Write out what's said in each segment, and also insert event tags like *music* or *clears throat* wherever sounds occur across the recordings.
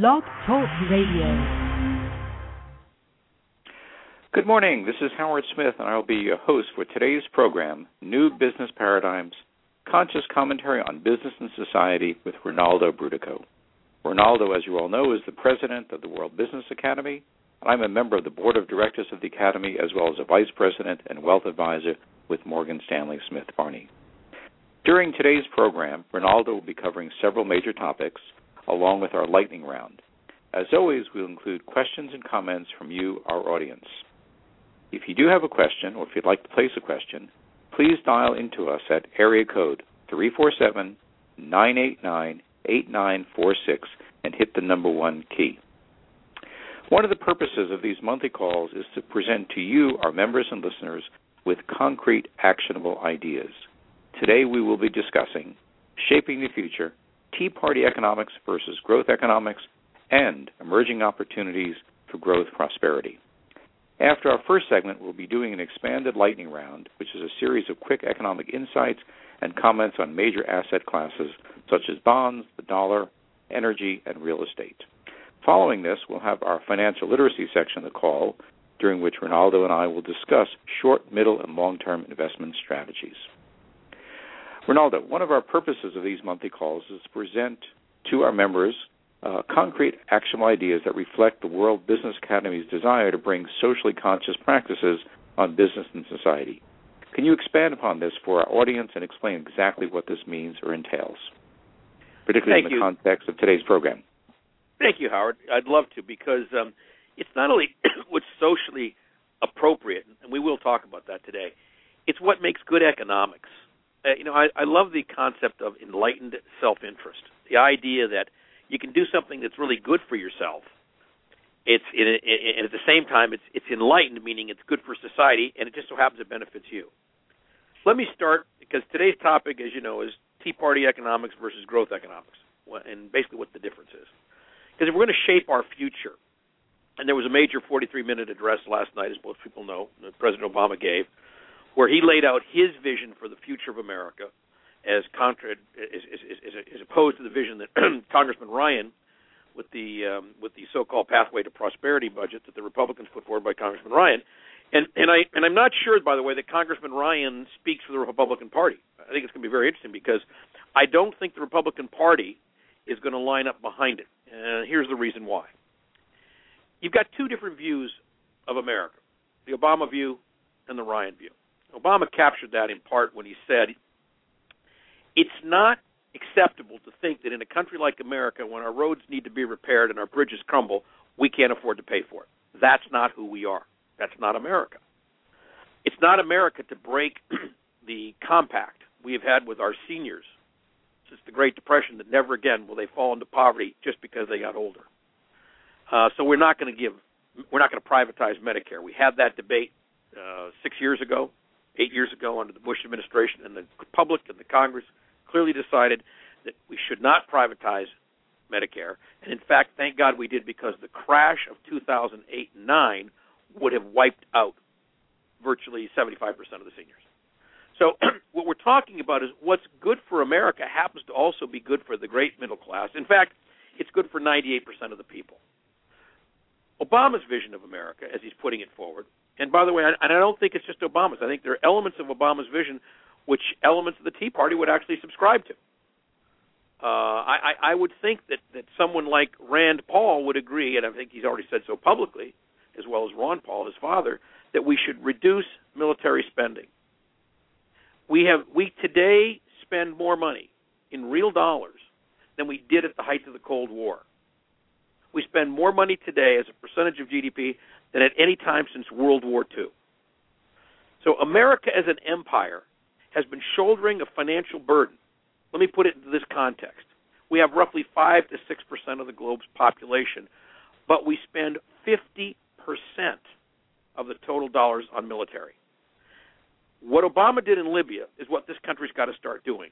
Blog Talk Radio. Good morning. This is Howard Smith, and I will be your host for today's program, New Business Paradigms Conscious Commentary on Business and Society with Rinaldo Brutoco. Rinaldo, as you all know, is the president of the World Business Academy, and I'm a member of the board of directors of the Academy, as well as a vice president and wealth advisor with Morgan Stanley Smith Barney. During today's program, Rinaldo will be covering several major topics, along with our lightning round. As always, we'll include questions and comments from you, our audience. If you do have a question or if you'd like to place a question, please dial into us at area code 347 989 8946 and hit the number one key. One of the purposes of these monthly calls is to present to you, our members and listeners, with concrete, actionable ideas. Today we will be discussing shaping the future, Tea Party economics versus growth economics, and emerging opportunities for growth prosperity. After our first segment, we'll be doing an expanded lightning round, which is a series of quick economic insights and comments on major asset classes such as bonds, the dollar, energy, and real estate. Following this, we'll have our financial literacy section of the call, during which Rinaldo and I will discuss short, middle, and long term investment strategies. Rinaldo, one of our purposes of these monthly calls is to present to our members uh, concrete, actionable ideas that reflect the World Business Academy's desire to bring socially conscious practices on business and society. Can you expand upon this for our audience and explain exactly what this means or entails, particularly Thank in the you. context of today's program? Thank you, Howard. I'd love to because um, it's not only *coughs* what's socially appropriate, and we will talk about that today. It's what makes good economics. Uh, you know, I, I love the concept of enlightened self-interest. The idea that you can do something that's really good for yourself. It's in, in, and at the same time, it's it's enlightened, meaning it's good for society, and it just so happens it benefits you. Let me start because today's topic, as you know, is Tea Party economics versus growth economics, and basically what the difference is. Because if we're going to shape our future, and there was a major 43-minute address last night, as most people know, that President Obama gave, where he laid out his vision for the future of America as contra as, as, as, opposed to the vision that *clears throat* Congressman Ryan with the um, with the so-called pathway to prosperity budget that the Republicans put forward by Congressman Ryan. And and I and I'm not sure, by the way, that Congressman Ryan speaks for the Republican Party. I think it's going to be very interesting because I don't think the Republican Party is going to line up behind it. And here's the reason why. You've got two different views of America: the Obama view and the Ryan view. Obama captured that in part when he said it's not acceptable to think that in a country like America, when our roads need to be repaired and our bridges crumble, we can't afford to pay for it. That's not who we are. That's not America. It's not America to break *clears throat* the compact we have had with our seniors since the Great Depression that never again will they fall into poverty just because they got older. Uh, so we're not going to give, we're not going to privatize Medicare. We had that debate uh, six years ago, eight years ago under the Bush administration, and the public and the Congress clearly decided that we should not privatize Medicare. And in fact, thank God we did because the crash of 2008 9 would have wiped out virtually 75% of the seniors. So *clears throat* what we're talking about is what's good for America happens to also be good for the great middle class. In fact, it's good for 98% of the people. Obama's vision of America, as he's putting it forward, and by the way, and I don't think it's just Obama's. I think there are elements of Obama's vision which elements of the Tea Party would actually subscribe to. Uh, I, I would think that, that someone like Rand Paul would agree, and I think he's already said so publicly, as well as Ron Paul, his father, that we should reduce military spending. We have we today spend more money in real dollars than we did at the height of the Cold War. We spend more money today as a percentage of GDP than at any time since World War II. So America as an empire has been shouldering a financial burden. Let me put it into this context. We have roughly 5 to 6% of the globe's population, but we spend 50% of the total dollars on military. What Obama did in Libya is what this country's got to start doing.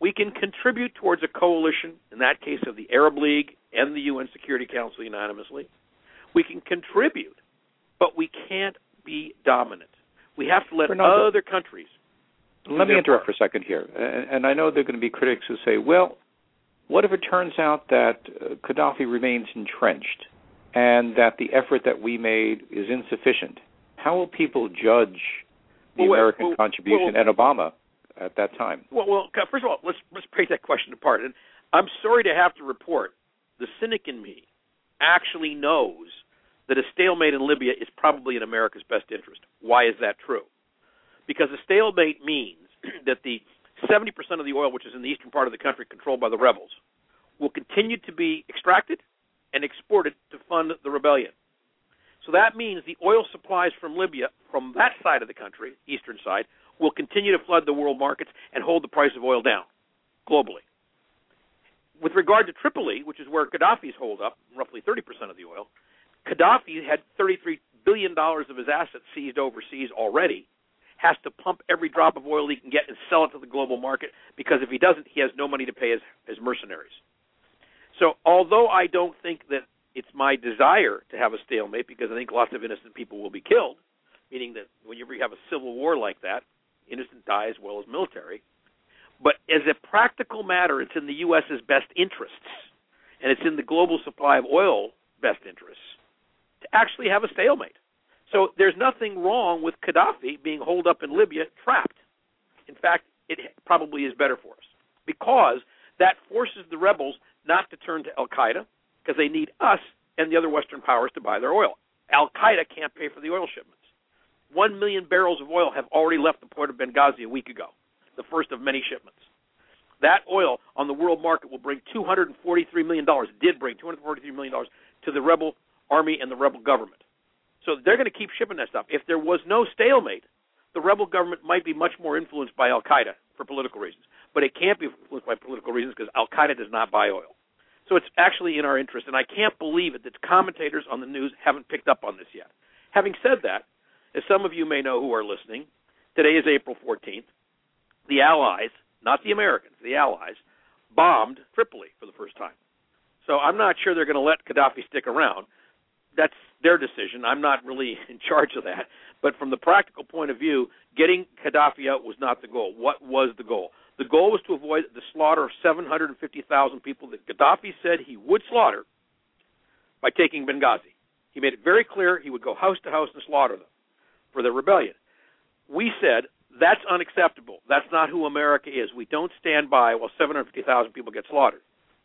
We can contribute towards a coalition, in that case of the Arab League and the UN Security Council unanimously. We can contribute, but we can't be dominant. We have to let other countries Let me interrupt for a second here. And, and I know there are going to be critics who say, well, What if it turns out that uh, Gaddafi remains entrenched and that the effort that we made is insufficient? How will people judge the Well, American well, contribution well- and Obama at that time? Well, well, first of all, let's let's break that question apart. And I'm sorry to have to report, the cynic in me actually knows that a stalemate in Libya is probably in America's best interest. Why is that true? Because a stalemate means *clears throat* that the 70% of the oil which is in the eastern part of the country controlled by the rebels will continue to be extracted and exported to fund the rebellion. So that means the oil supplies from Libya, from that side of the country, eastern side, will continue to flood the world markets and hold the price of oil down globally. With regard to Tripoli, which is where Gaddafi's hold up, roughly 30% of the oil, Gaddafi had $33 billion of his assets seized overseas already, has to pump every drop of oil he can get and sell it to the global market because if he doesn't, he has no money to pay his, his mercenaries. So, although I don't think that it's my desire to have a stalemate because I think lots of innocent people will be killed, meaning that whenever you have a civil war like that, innocent die as well as military. But as a practical matter, it's in the U.S.'s best interests, and it's in the global supply of oil best interests to actually have a stalemate. So there's nothing wrong with Gaddafi being holed up in Libya, trapped. In fact, it probably is better for us because that forces the rebels not to turn to Al Qaeda because they need us and the other Western powers to buy their oil. Al Qaeda can't pay for the oil shipments. One million barrels of oil have already left the port of Benghazi a week ago, the first of many shipments. That oil on the world market will bring $243 million, did bring $243 million to the rebel army and the rebel government. So they're going to keep shipping that stuff. If there was no stalemate, the rebel government might be much more influenced by Al Qaeda for political reasons. But it can't be influenced by political reasons because Al Qaeda does not buy oil. So it's actually in our interest, and I can't believe it that commentators on the news haven't picked up on this yet. Having said that, as some of you may know who are listening, today is April 14th. The Allies, not the Americans, the Allies, bombed Tripoli for the first time. So I'm not sure they're going to let Gaddafi stick around. That's their decision. I'm not really *laughs* in charge of that. But from the practical point of view, getting Gaddafi out was not the goal. What was the goal? The goal was to avoid the slaughter of 750,000 people that Gaddafi said he would slaughter by taking Benghazi. He made it very clear he would go house to house and slaughter them for their rebellion. We said that's unacceptable. That's not who America is. We don't stand by while 750,000 people get slaughtered.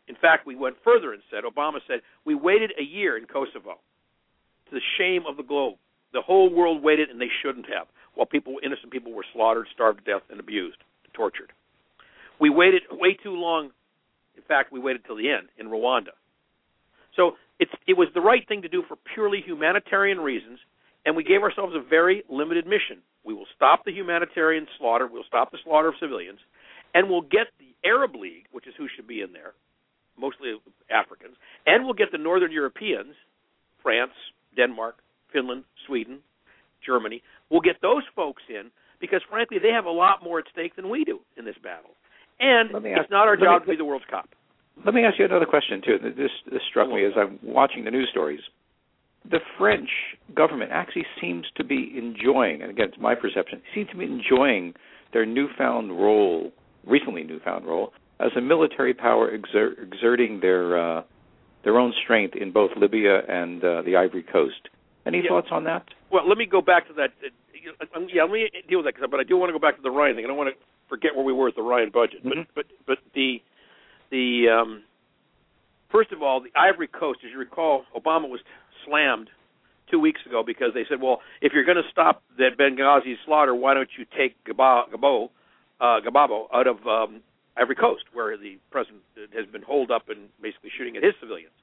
In fact, we went further and said, Obama said, we waited a year in Kosovo to the shame of the globe. The whole world waited, and they shouldn't have, while people, innocent people, were slaughtered, starved to death, and abused, tortured. We waited way too long. In fact, we waited till the end in Rwanda. So it was the right thing to do for purely humanitarian reasons, and we gave ourselves a very limited mission. We will stop the humanitarian slaughter, we'll stop the slaughter of civilians, and we'll get the Arab League, which is who should be in there, mostly Africans, and we'll get the Northern Europeans, France, Denmark, Finland, Sweden, Germany. We'll get those folks in because, frankly, they have a lot more at stake than we do in this battle. And me it's not our let me- job to be the world's cop. Let me ask you another question too. This this struck me as I'm watching the news stories. The French government actually seems to be enjoying, and again, it's my perception, seems to be enjoying their newfound role, recently newfound role, as a military power exer- exerting their uh, their own strength in both Libya and uh, the Ivory Coast. Any Yeah. thoughts on that? Well, let me go back to that. uh, Yeah, let me deal with that, but I do want to go back to the Ryan thing. I don't want to forget where we were at the Ryan budget. Mhm. But but but the the um, first of all, the Ivory Coast, as you recall, Obama was slammed two weeks ago because they said, well, if you're going to stop that Benghazi slaughter, why don't you take Gabo, Gabo, uh, Gababo out of um, Ivory Coast, where the president has been holed up and basically shooting at his civilians?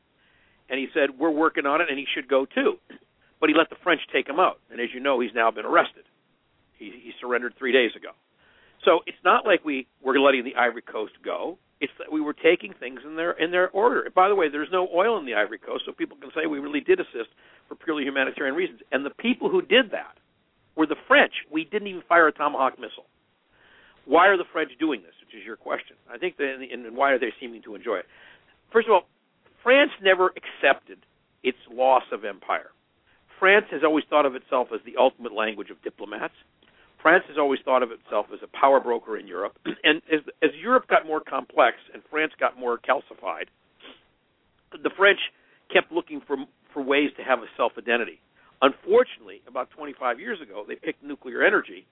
And he said, we're working on it, and he should go too. But he let the French take him out, and as you know, he's now been arrested. He, he surrendered three days ago. So it's not like we were letting the Ivory Coast go. It's that we were taking things in their in their order. By the way, there's no oil in the Ivory Coast, so people can say we really did assist for purely humanitarian reasons. And the people who did that were the French. We didn't even fire a Tomahawk missile. Why are the French doing this? Which is your question. I think that, and why are they seeming to enjoy it? First of all, France never accepted its loss of empire. France has always thought of itself as the ultimate language of diplomats. France has always thought of itself as a power broker in Europe, *clears throat* and as as Europe got more complex and France got more calcified, the French kept looking for for ways to have a self identity. Unfortunately, about 25 years ago, they picked nuclear energy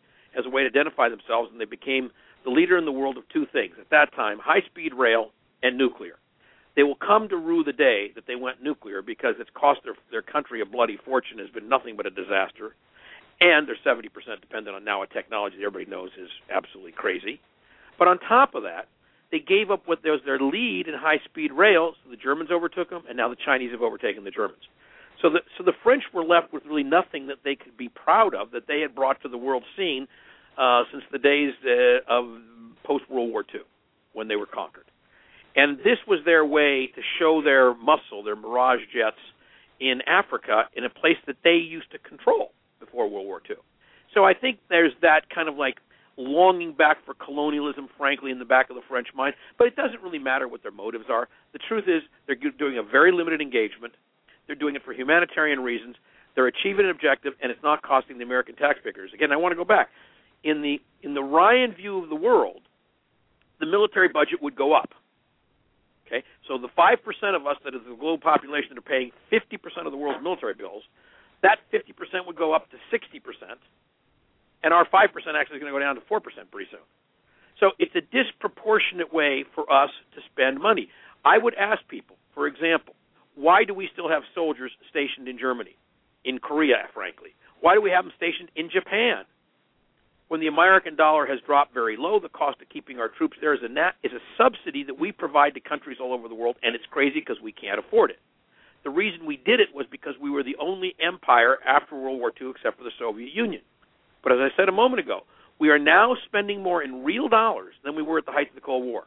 way to identify themselves, and they became the leader in the world of two things at that time: high speed rail and nuclear. They will come to rue the day that they went nuclear because it's cost their their country a bloody fortune, has been nothing but a disaster, and they're 70% dependent on now a technology that everybody knows is absolutely crazy. But on top of that, they gave up what was their lead in high-speed rail. So the Germans overtook them, and now the Chinese have overtaken the Germans. So the so the French were left with really nothing that they could be proud of that they had brought to the world scene uh, since the days uh, of post World War II, when they were conquered. And this was their way to show their muscle, their Mirage jets in Africa, in a place that they used to control before World War II. So I think there's that kind of like longing back for colonialism, frankly, in the back of the French mind. But it doesn't really matter what their motives are. The truth is, they're doing a very limited engagement. They're doing it for humanitarian reasons. They're achieving an objective, and it's not costing the American taxpayers. Again, I want to go back. In the in the Ryan view of the world, the military budget would go up. Okay, so the five percent of us that is the global population that are paying fifty percent of the world's military bills, that fifty percent would go up to sixty percent, and our 5% actually is going to go down to 4% pretty soon. So it's a disproportionate way for us to spend money. I would ask people, for example, why do we still have soldiers stationed in Germany, in Korea, frankly? Why do we have them stationed in Japan? When the American dollar has dropped very low, the cost of keeping our troops there is a, nat- is a subsidy that we provide to countries all over the world, and it's crazy because we can't afford it. The reason we did it was because we were the only empire after World War II, except for the Soviet Union. But as I said a moment ago, we are now spending more in real dollars than we were at the height of the Cold War.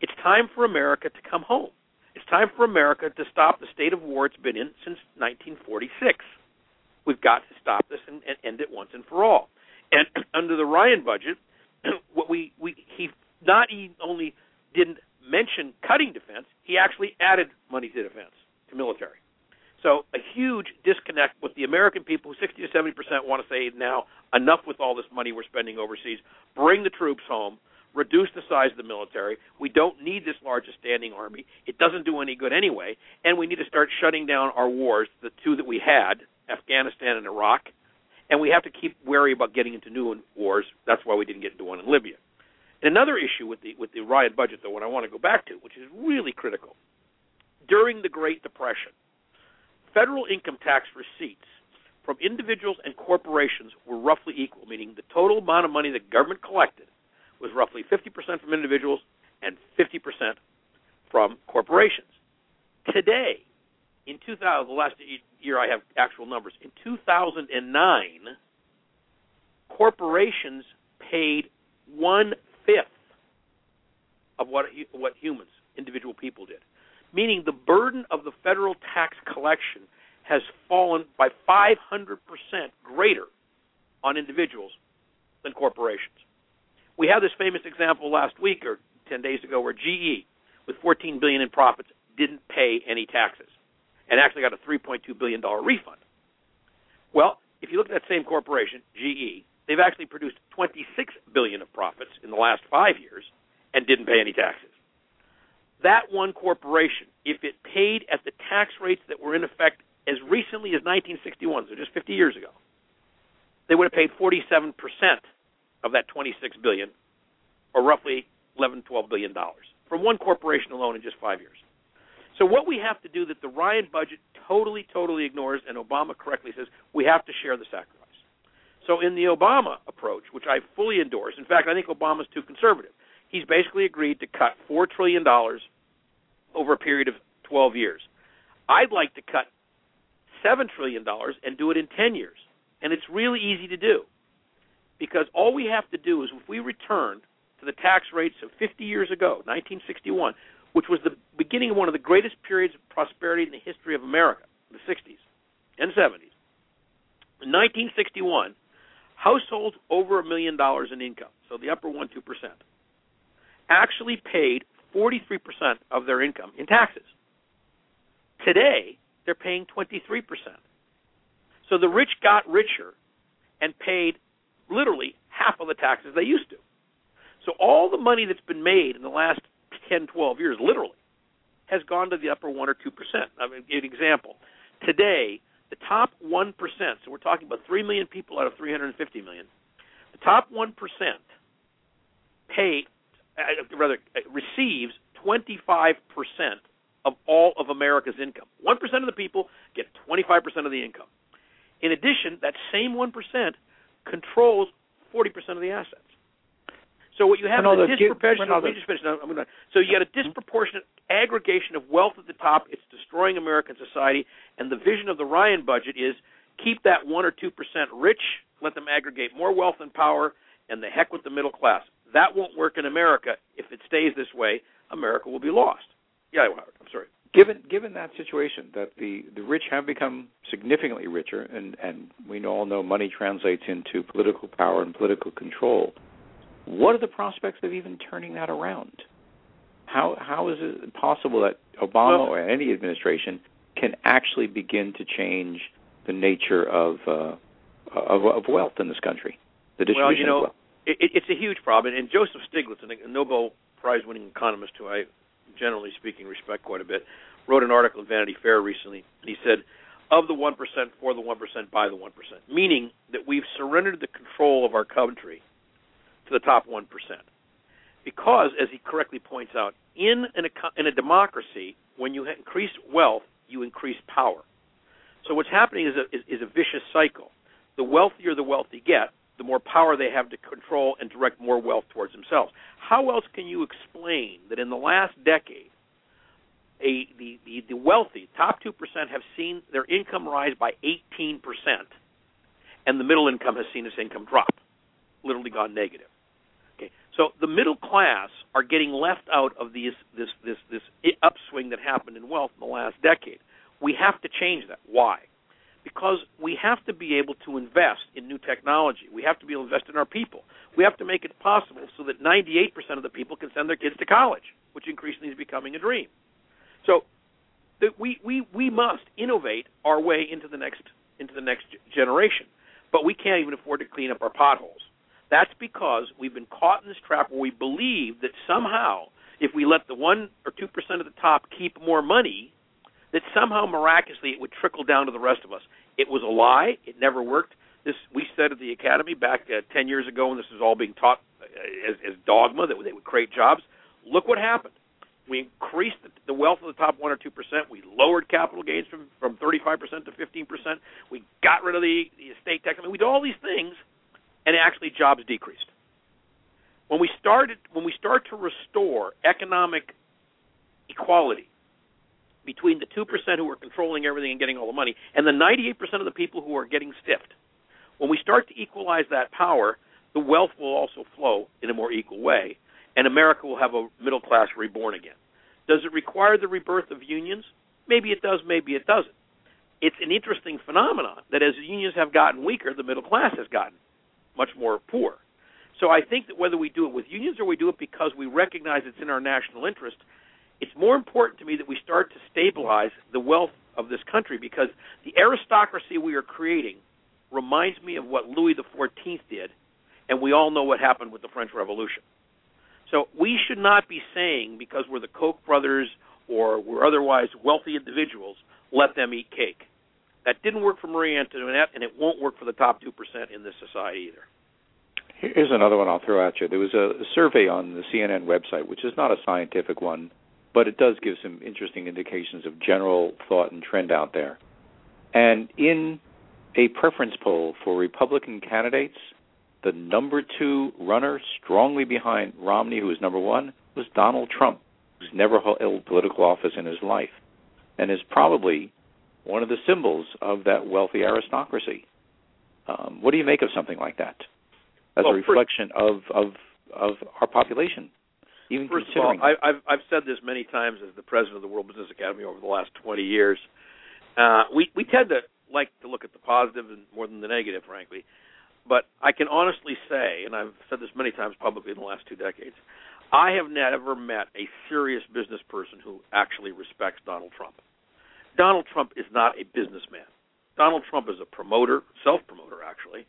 It's time for America to come home. It's time for America to stop the state of war it's been in since 1946. We've got to stop this and, and end it once and for all. And under the Ryan budget, *clears throat* what we, we he not only didn't mention cutting defense, he actually added money to defense, to military. So a huge disconnect with the American people, 60 to 70 percent want to say now enough with all this money we're spending overseas. Bring the troops home. Reduce the size of the military. We don't need this largest standing army. It doesn't do any good anyway. And we need to start shutting down our wars, the two that we had, Afghanistan and Iraq. And we have to keep wary about getting into new wars. That's why we didn't get into one in Libya. And another issue with the with the Ryan budget, though, what I want to go back to, which is really critical, during the Great Depression, federal income tax receipts from individuals and corporations were roughly equal, meaning the total amount of money the government collected was roughly 50% from individuals and 50% from corporations. Today, in 2000, the last year I have actual numbers, in 2009, corporations paid one fifth of what what humans, individual people, did. Meaning the burden of the federal tax collection has fallen by 500% greater on individuals than corporations. We had this famous example last week or 10 days ago where GE with 14 billion in profits didn't pay any taxes and actually got a 3.2 billion dollar refund. Well, if you look at that same corporation, GE, they've actually produced 26 billion of profits in the last 5 years and didn't pay any taxes that one corporation, if it paid at the tax rates that were in effect as recently as 1961, so just 50 years ago, they would have paid 47% of that 26 billion, or roughly 11, 12 billion dollars, from one corporation alone in just five years. So what we have to do that the Ryan budget totally, totally ignores, and Obama correctly says, we have to share the sacrifice. So in the Obama approach, which I fully endorse, in fact, I think Obama's too conservative he's basically agreed to cut four trillion dollars over a period of 12 years. I'd like to cut seven trillion dollars and do it in 10 years, and it's really easy to do because all we have to do is if we return to the tax rates of 50 years ago, 1961, which was the beginning of one of the greatest periods of prosperity in the history of America, the 60s and 70s. In 1961, households over a million dollars in income, so the upper one two percent, actually paid 43% of their income in taxes. Today, they're paying 23%. So the rich got richer and paid literally half of the taxes they used to. So all the money that's been made in the last 10, 12 years, literally, has gone to the upper 1 or 2%. I mean, an example. Today, the top 1%, so we're talking about 3 million people out of 350 million, the top 1% pay, uh, rather, uh, receives 25% of all of America's income. 1% of the people get 25% of the income. In addition, that same 1% controls 40% of the assets. So what you have is a disproportionate. Just finish. No, I'm gonna, so you got a mm-hmm. disproportionate aggregation of wealth at the top. It's destroying American society. And the vision of the Ryan budget is keep that one or two percent rich, let them aggregate more wealth and power, and the heck with the middle class. That won't work in America. If it stays this way, America will be lost. Yeah. I'm sorry. Given given that situation, that the the rich have become significantly richer, and and we all know money translates into political power and political control what are the prospects of even turning that around? How how is it possible that Obama well, or any administration can actually begin to change the nature of uh, of, of wealth in this country? The distribution well, you know, of wealth. It, it's a huge problem. And Joseph Stiglitz, a Nobel Prize-winning economist who I, generally speaking, respect quite a bit, wrote an article in Vanity Fair recently. And he said, "Of the one percent, for the one percent, by the one percent," meaning that we've surrendered the control of our country to the top 1%. Because, as he correctly points out, in, an, in a democracy, when you increase wealth, you increase power. So what's happening is a, is, is a vicious cycle. The wealthier the wealthy get, the more power they have to control and direct more wealth towards themselves. How else can you explain that in the last decade, a, the, the, the wealthy, top 2%, have seen their income rise by 18%, and the middle income has seen its income drop, literally gone negative? So the middle class are getting left out of these, this this this upswing that happened in wealth in the last decade. We have to change that. Why? Because we have to be able to invest in new technology. We have to be able to invest in our people. We have to make it possible so that 98% of the people can send their kids to college, which increasingly is becoming a dream. So that we, we, we must innovate our way into the next into the next generation, but we can't even afford to clean up our potholes. That's because we've been caught in this trap where we believe that somehow, if we let the one or two percent of the top keep more money, that somehow miraculously it would trickle down to the rest of us. It was a lie. It never worked. This we said at the academy back uh, ten years ago, when this was all being taught uh, as, as dogma that they would create jobs. Look what happened. We increased the, the wealth of the top one or two percent. We lowered capital gains from from thirty five percent to fifteen percent. We got rid of the, the estate tax. I mean, we did all these things and actually jobs decreased. When we started when we start to restore economic equality between the 2% who are controlling everything and getting all the money and the 98% of the people who are getting stiffed, when we start to equalize that power, the wealth will also flow in a more equal way, and America will have a middle class reborn again. Does it require the rebirth of unions? Maybe it does, maybe it doesn't. It's an interesting phenomenon that as unions have gotten weaker, the middle class has gotten much more poor. So I think that whether we do it with unions or we do it because we recognize it's in our national interest, it's more important to me that we start to stabilize the wealth of this country because the aristocracy we are creating reminds me of what Louis XIV did, and we all know what happened with the French Revolution. So we should not be saying because we're the Koch brothers or we're otherwise wealthy individuals, let them eat cake. That didn't work for Marie Antoinette, and it won't work for the top 2% in this society either. Here's another one I'll throw at you. There was a survey on the CNN website, which is not a scientific one, but it does give some interesting indications of general thought and trend out there. And in a preference poll for Republican candidates, the number two runner, strongly behind Romney, who was number one, was Donald Trump, who's never held political office in his life, and is probably one of the symbols of that wealthy aristocracy. Um, what do you make of something like that as well, a reflection of, of of our population? Even first of all, I, have I've said this many times as the president of the World Business Academy over the last 20 years. Uh, we we tend to like to look at the positive more than the negative, frankly. But I can honestly say, and I've said this many times publicly in the last two decades, I have never met a serious business person who actually respects Donald Trump. Donald Trump is not a businessman. Donald Trump is a promoter, self promoter actually,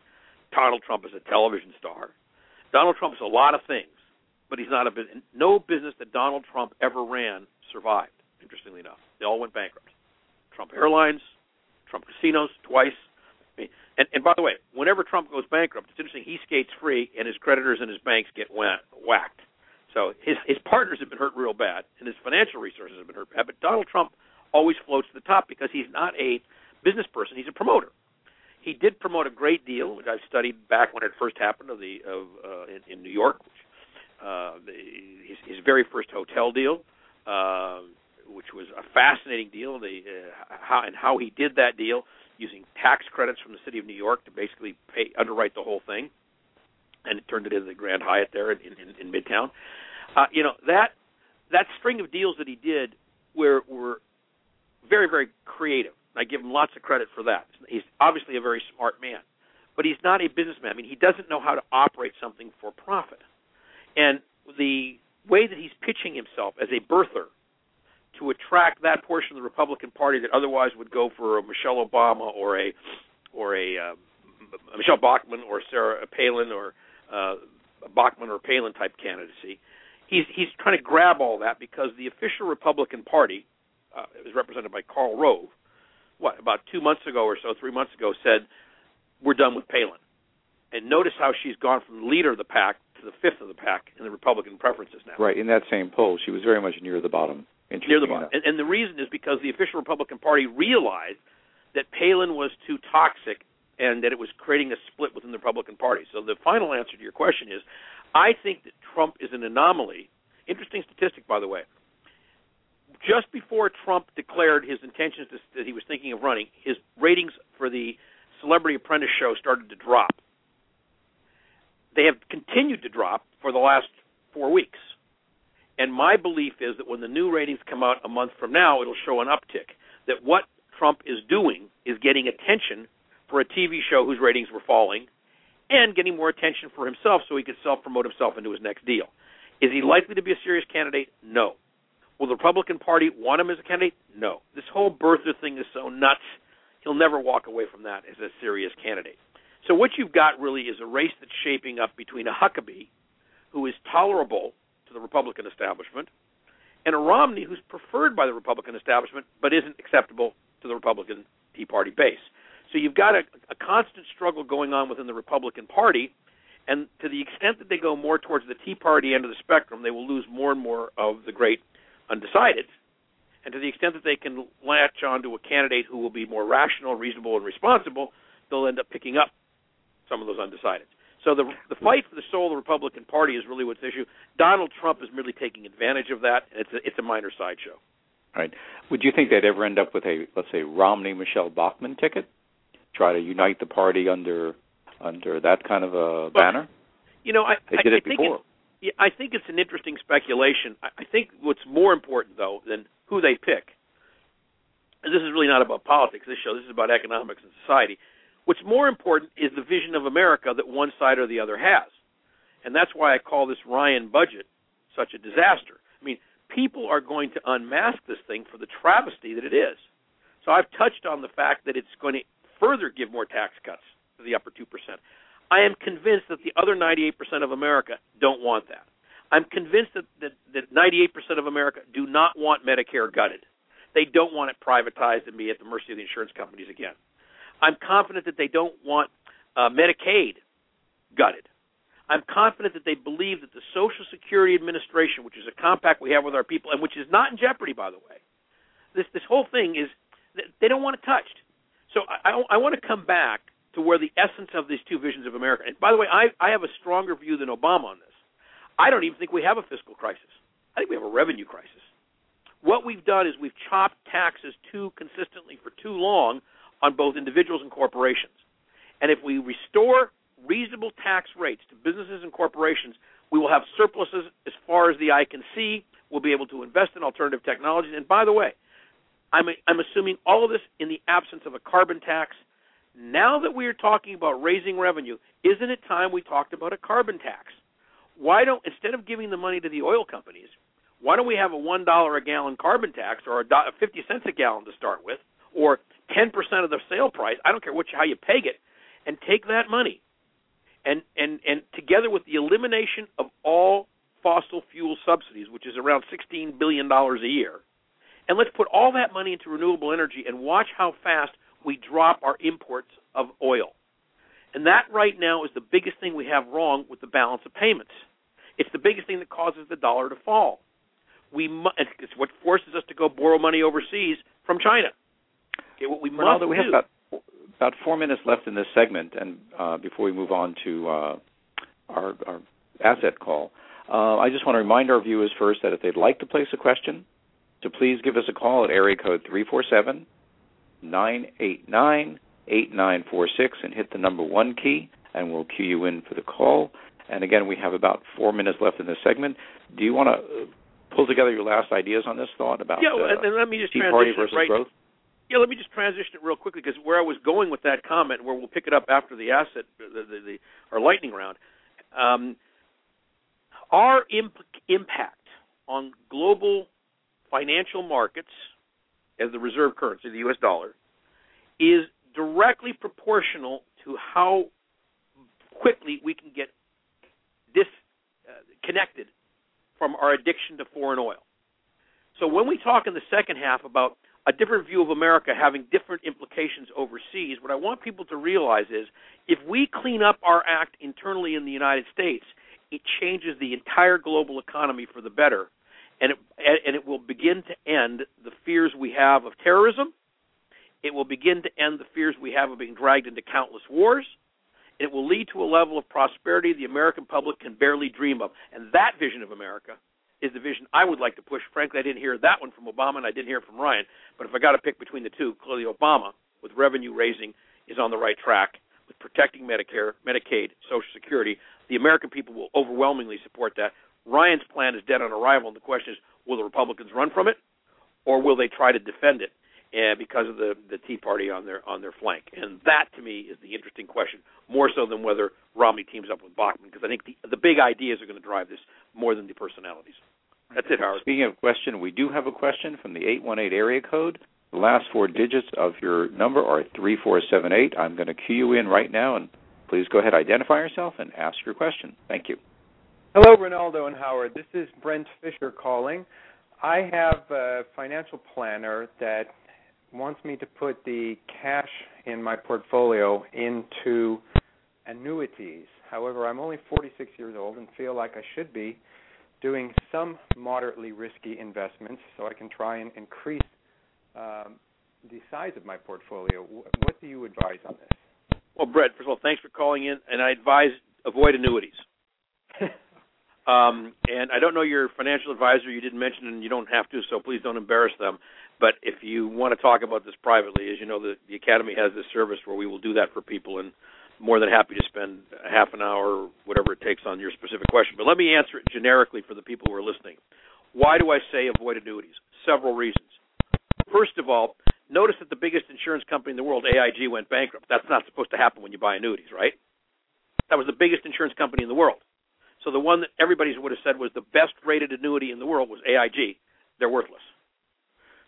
Donald Trump is a television star. Donald Trump is a lot of things, but he's not a business. No business that Donald Trump ever ran survived. Interestingly enough, they all went bankrupt. Trump Airlines, Trump Casinos twice. I mean, and, and by the way, whenever Trump goes bankrupt, it's interesting. He skates free, and his creditors and his banks get whacked. So his his partners have been hurt real bad, and his financial resources have been hurt bad. But Donald Trump always floats to the top because he's not a business person; he's a promoter. He did promote a great deal, which I've studied back when it first happened of the of uh, in, in New York, which, uh, his, his very first hotel deal, uh, which was a fascinating deal. The uh, how and how he did that deal using tax credits from the city of New York to basically pay underwrite the whole thing, and it turned it into the Grand Hyatt there in, in, in Midtown. Uh, you know that that string of deals that he did were were very very creative. I give him lots of credit for that. He's obviously a very smart man, but he's not a businessman. I mean, he doesn't know how to operate something for profit. And the way that he's pitching himself as a birther to attract that portion of the Republican Party that otherwise would go for a Michelle Obama or a or a uh, Michelle Bachmann or Sarah Palin or uh, Bachmann or Palin type candidacy. He's he's trying to grab all that because the official Republican Party uh, is represented by Karl Rove. What about two months ago or so, three months ago, said we're done with Palin. And notice how she's gone from leader of the pack to the fifth of the pack in the Republican preferences now. Right in that same poll, she was very much near the bottom near the bottom. And, and the reason is because the official Republican Party realized that Palin was too toxic and that it was creating a split within the Republican Party. So the final answer to your question is I think that Trump is an anomaly. Interesting statistic, by the way. Just before Trump declared his intentions to, that he was thinking of running, his ratings for the Celebrity Apprentice show started to drop. They have continued to drop for the last four weeks. And my belief is that when the new ratings come out a month from now, it'll show an uptick. That what Trump is doing is getting attention for a TV show whose ratings were falling and getting more attention for himself so he could self promote himself into his next deal. Is he likely to be a serious candidate? No. Will the Republican Party want him as a candidate? No. This whole birther thing is so nuts. He'll never walk away from that as a serious candidate. So what you've got really is a race that's shaping up between a Huckabee, who is tolerable to the Republican establishment, and a Romney who's preferred by the Republican establishment but isn't acceptable to the Republican Tea Party base. So you've got a, a constant struggle going on within the Republican Party, and to the extent that they go more towards the Tea Party end of the spectrum, they will lose more and more of the great undecided. And to the extent that they can latch onto a candidate who will be more rational, reasonable, and responsible, they'll end up picking up some of those undecideds. So the the fight for the soul of the Republican Party is really what's the issue. Donald Trump is merely taking advantage of that. And it's a, it's a minor sideshow. Right. Would you think they'd ever end up with a let's say Romney Michelle Bachmann ticket? Try to unite the party under under that kind of a banner? You know, I, they did I, it I think before. Yeah, I think it's an interesting speculation. I, think what's more important though than who they pick. And this is really not about politics. This show. This is about economics and society What's more important is the vision of America that one side or the other has. And that's why I call this Ryan budget such a disaster. I mean, people are going to unmask this thing for the travesty that it is. So I've touched on the fact that it's going to further give more tax cuts to the upper 2%. I am convinced that the other 98% of America don't want that. I'm convinced that, that, that 98% of America do not want Medicare gutted. They don't want it privatized and be at the mercy of the insurance companies again. I'm confident that they don't want uh, Medicaid gutted. I'm confident that they believe that the Social Security Administration, which is a compact we have with our people, and which is not in jeopardy, by the way, this this whole thing is they don't want it touched. So I, I, I want to come back to where the essence of these two visions of America. And by the way, I, I have a stronger view than Obama on this. I don't even think we have a fiscal crisis. I think we have a revenue crisis. What we've done is we've chopped taxes too consistently for too long on both individuals and corporations. And if we restore reasonable tax rates to businesses and corporations, we will have surpluses as far as the eye can see. We'll be able to invest in alternative technologies. And by the way, I'm, I'm assuming all of this in the absence of a carbon tax. Now that we are talking about raising revenue, isn't it time we talked about a carbon tax? Why don't instead of giving the money to the oil companies, why don't we have a one dollar a gallon carbon tax or a fifty cents a gallon to start with, or 10% of the sale price, I don't care which how you peg it, and take that money and and and together with the elimination of all fossil fuel subsidies, which is around 16 billion dollars a year, and let's put all that money into renewable energy and watch how fast we drop our imports of oil. And that right now is the biggest thing we have wrong with the balance of payments. It's the biggest thing that causes the dollar to fall. We mu- it's what forces us to go borrow money overseas from China. Okay, what we Rinaldo, must we do. have about about four minutes left in this segment, and uh, before we move on to uh, our, our asset call, uh, I just want to remind our viewers first that if they'd like to place a question, to please give us a call at area code three four seven nine eight nine eight nine four six and hit the number one key, and we'll cue you in for the call. And again, we have about four minutes left in this segment. Do you want to pull together your last ideas on this thought about yeah, uh, and, let me just Tea Party transition versus right. growth? Yeah, let me just transition it real quickly because where I was going with that comment, where we'll pick it up after the asset, the, the, the our lightning round, um, our imp- impact on global financial markets as the reserve currency, the U.S. dollar, is directly proportional to how quickly we can get disconnected uh, from our addiction to foreign oil. So when we talk in the second half about a different view of America having different implications overseas, what I want people to realize is if we clean up our act internally in the United States, it changes the entire global economy for the better, and it and it will begin to end the fears we have of terrorism. It will begin to end the fears we have of being dragged into countless wars. It will lead to a level of prosperity the American public can barely dream of, and that vision of America is the vision I would like to push. Frankly, I didn't hear that one from Obama, and I didn't hear it from Ryan. But if I got to pick between the two, clearly Obama, with revenue raising, is on the right track. With protecting Medicare, Medicaid, Social Security, the American people will overwhelmingly support that. Ryan's plan is dead on arrival, and the question is, will the Republicans run from it, or will they try to defend it? And because of the the Tea Party on their on their flank, and that to me is the interesting question, more so than whether Romney teams up with Bachmann, because I think the the big ideas are going to drive this more than the personalities. That's it, Howard. Speaking of question, we do have a question from the 818 area code. The last four digits of your number are 3478. I'm going to cue you in right now, and please go ahead, identify yourself, and ask your question. Thank you. Hello, Rinaldo and Howard. This is Brent Fisher calling. I have a financial planner that wants me to put the cash in my portfolio into annuities. However, I'm only 46 years old and feel like I should be doing some moderately risky investments so I can try and increase um, the size of my portfolio. What do you advise on this? Well, Brett, first of all, thanks for calling in, and I advise avoid annuities. *laughs* um, and I don't know your financial advisor. You didn't mention, and you don't have to, so please don't embarrass them. But if you want to talk about this privately, as you know, the, the academy has this service where we will do that for people, and more than happy to spend a half an hour, whatever it takes, on your specific question. But let me answer it generically for the people who are listening. Why do I say avoid annuities? Several reasons. First of all, notice that the biggest insurance company in the world, AIG, went bankrupt. That's not supposed to happen when you buy annuities, right? That was the biggest insurance company in the world. So the one that everybody would have said was the best rated annuity in the world was AIG. They're worthless.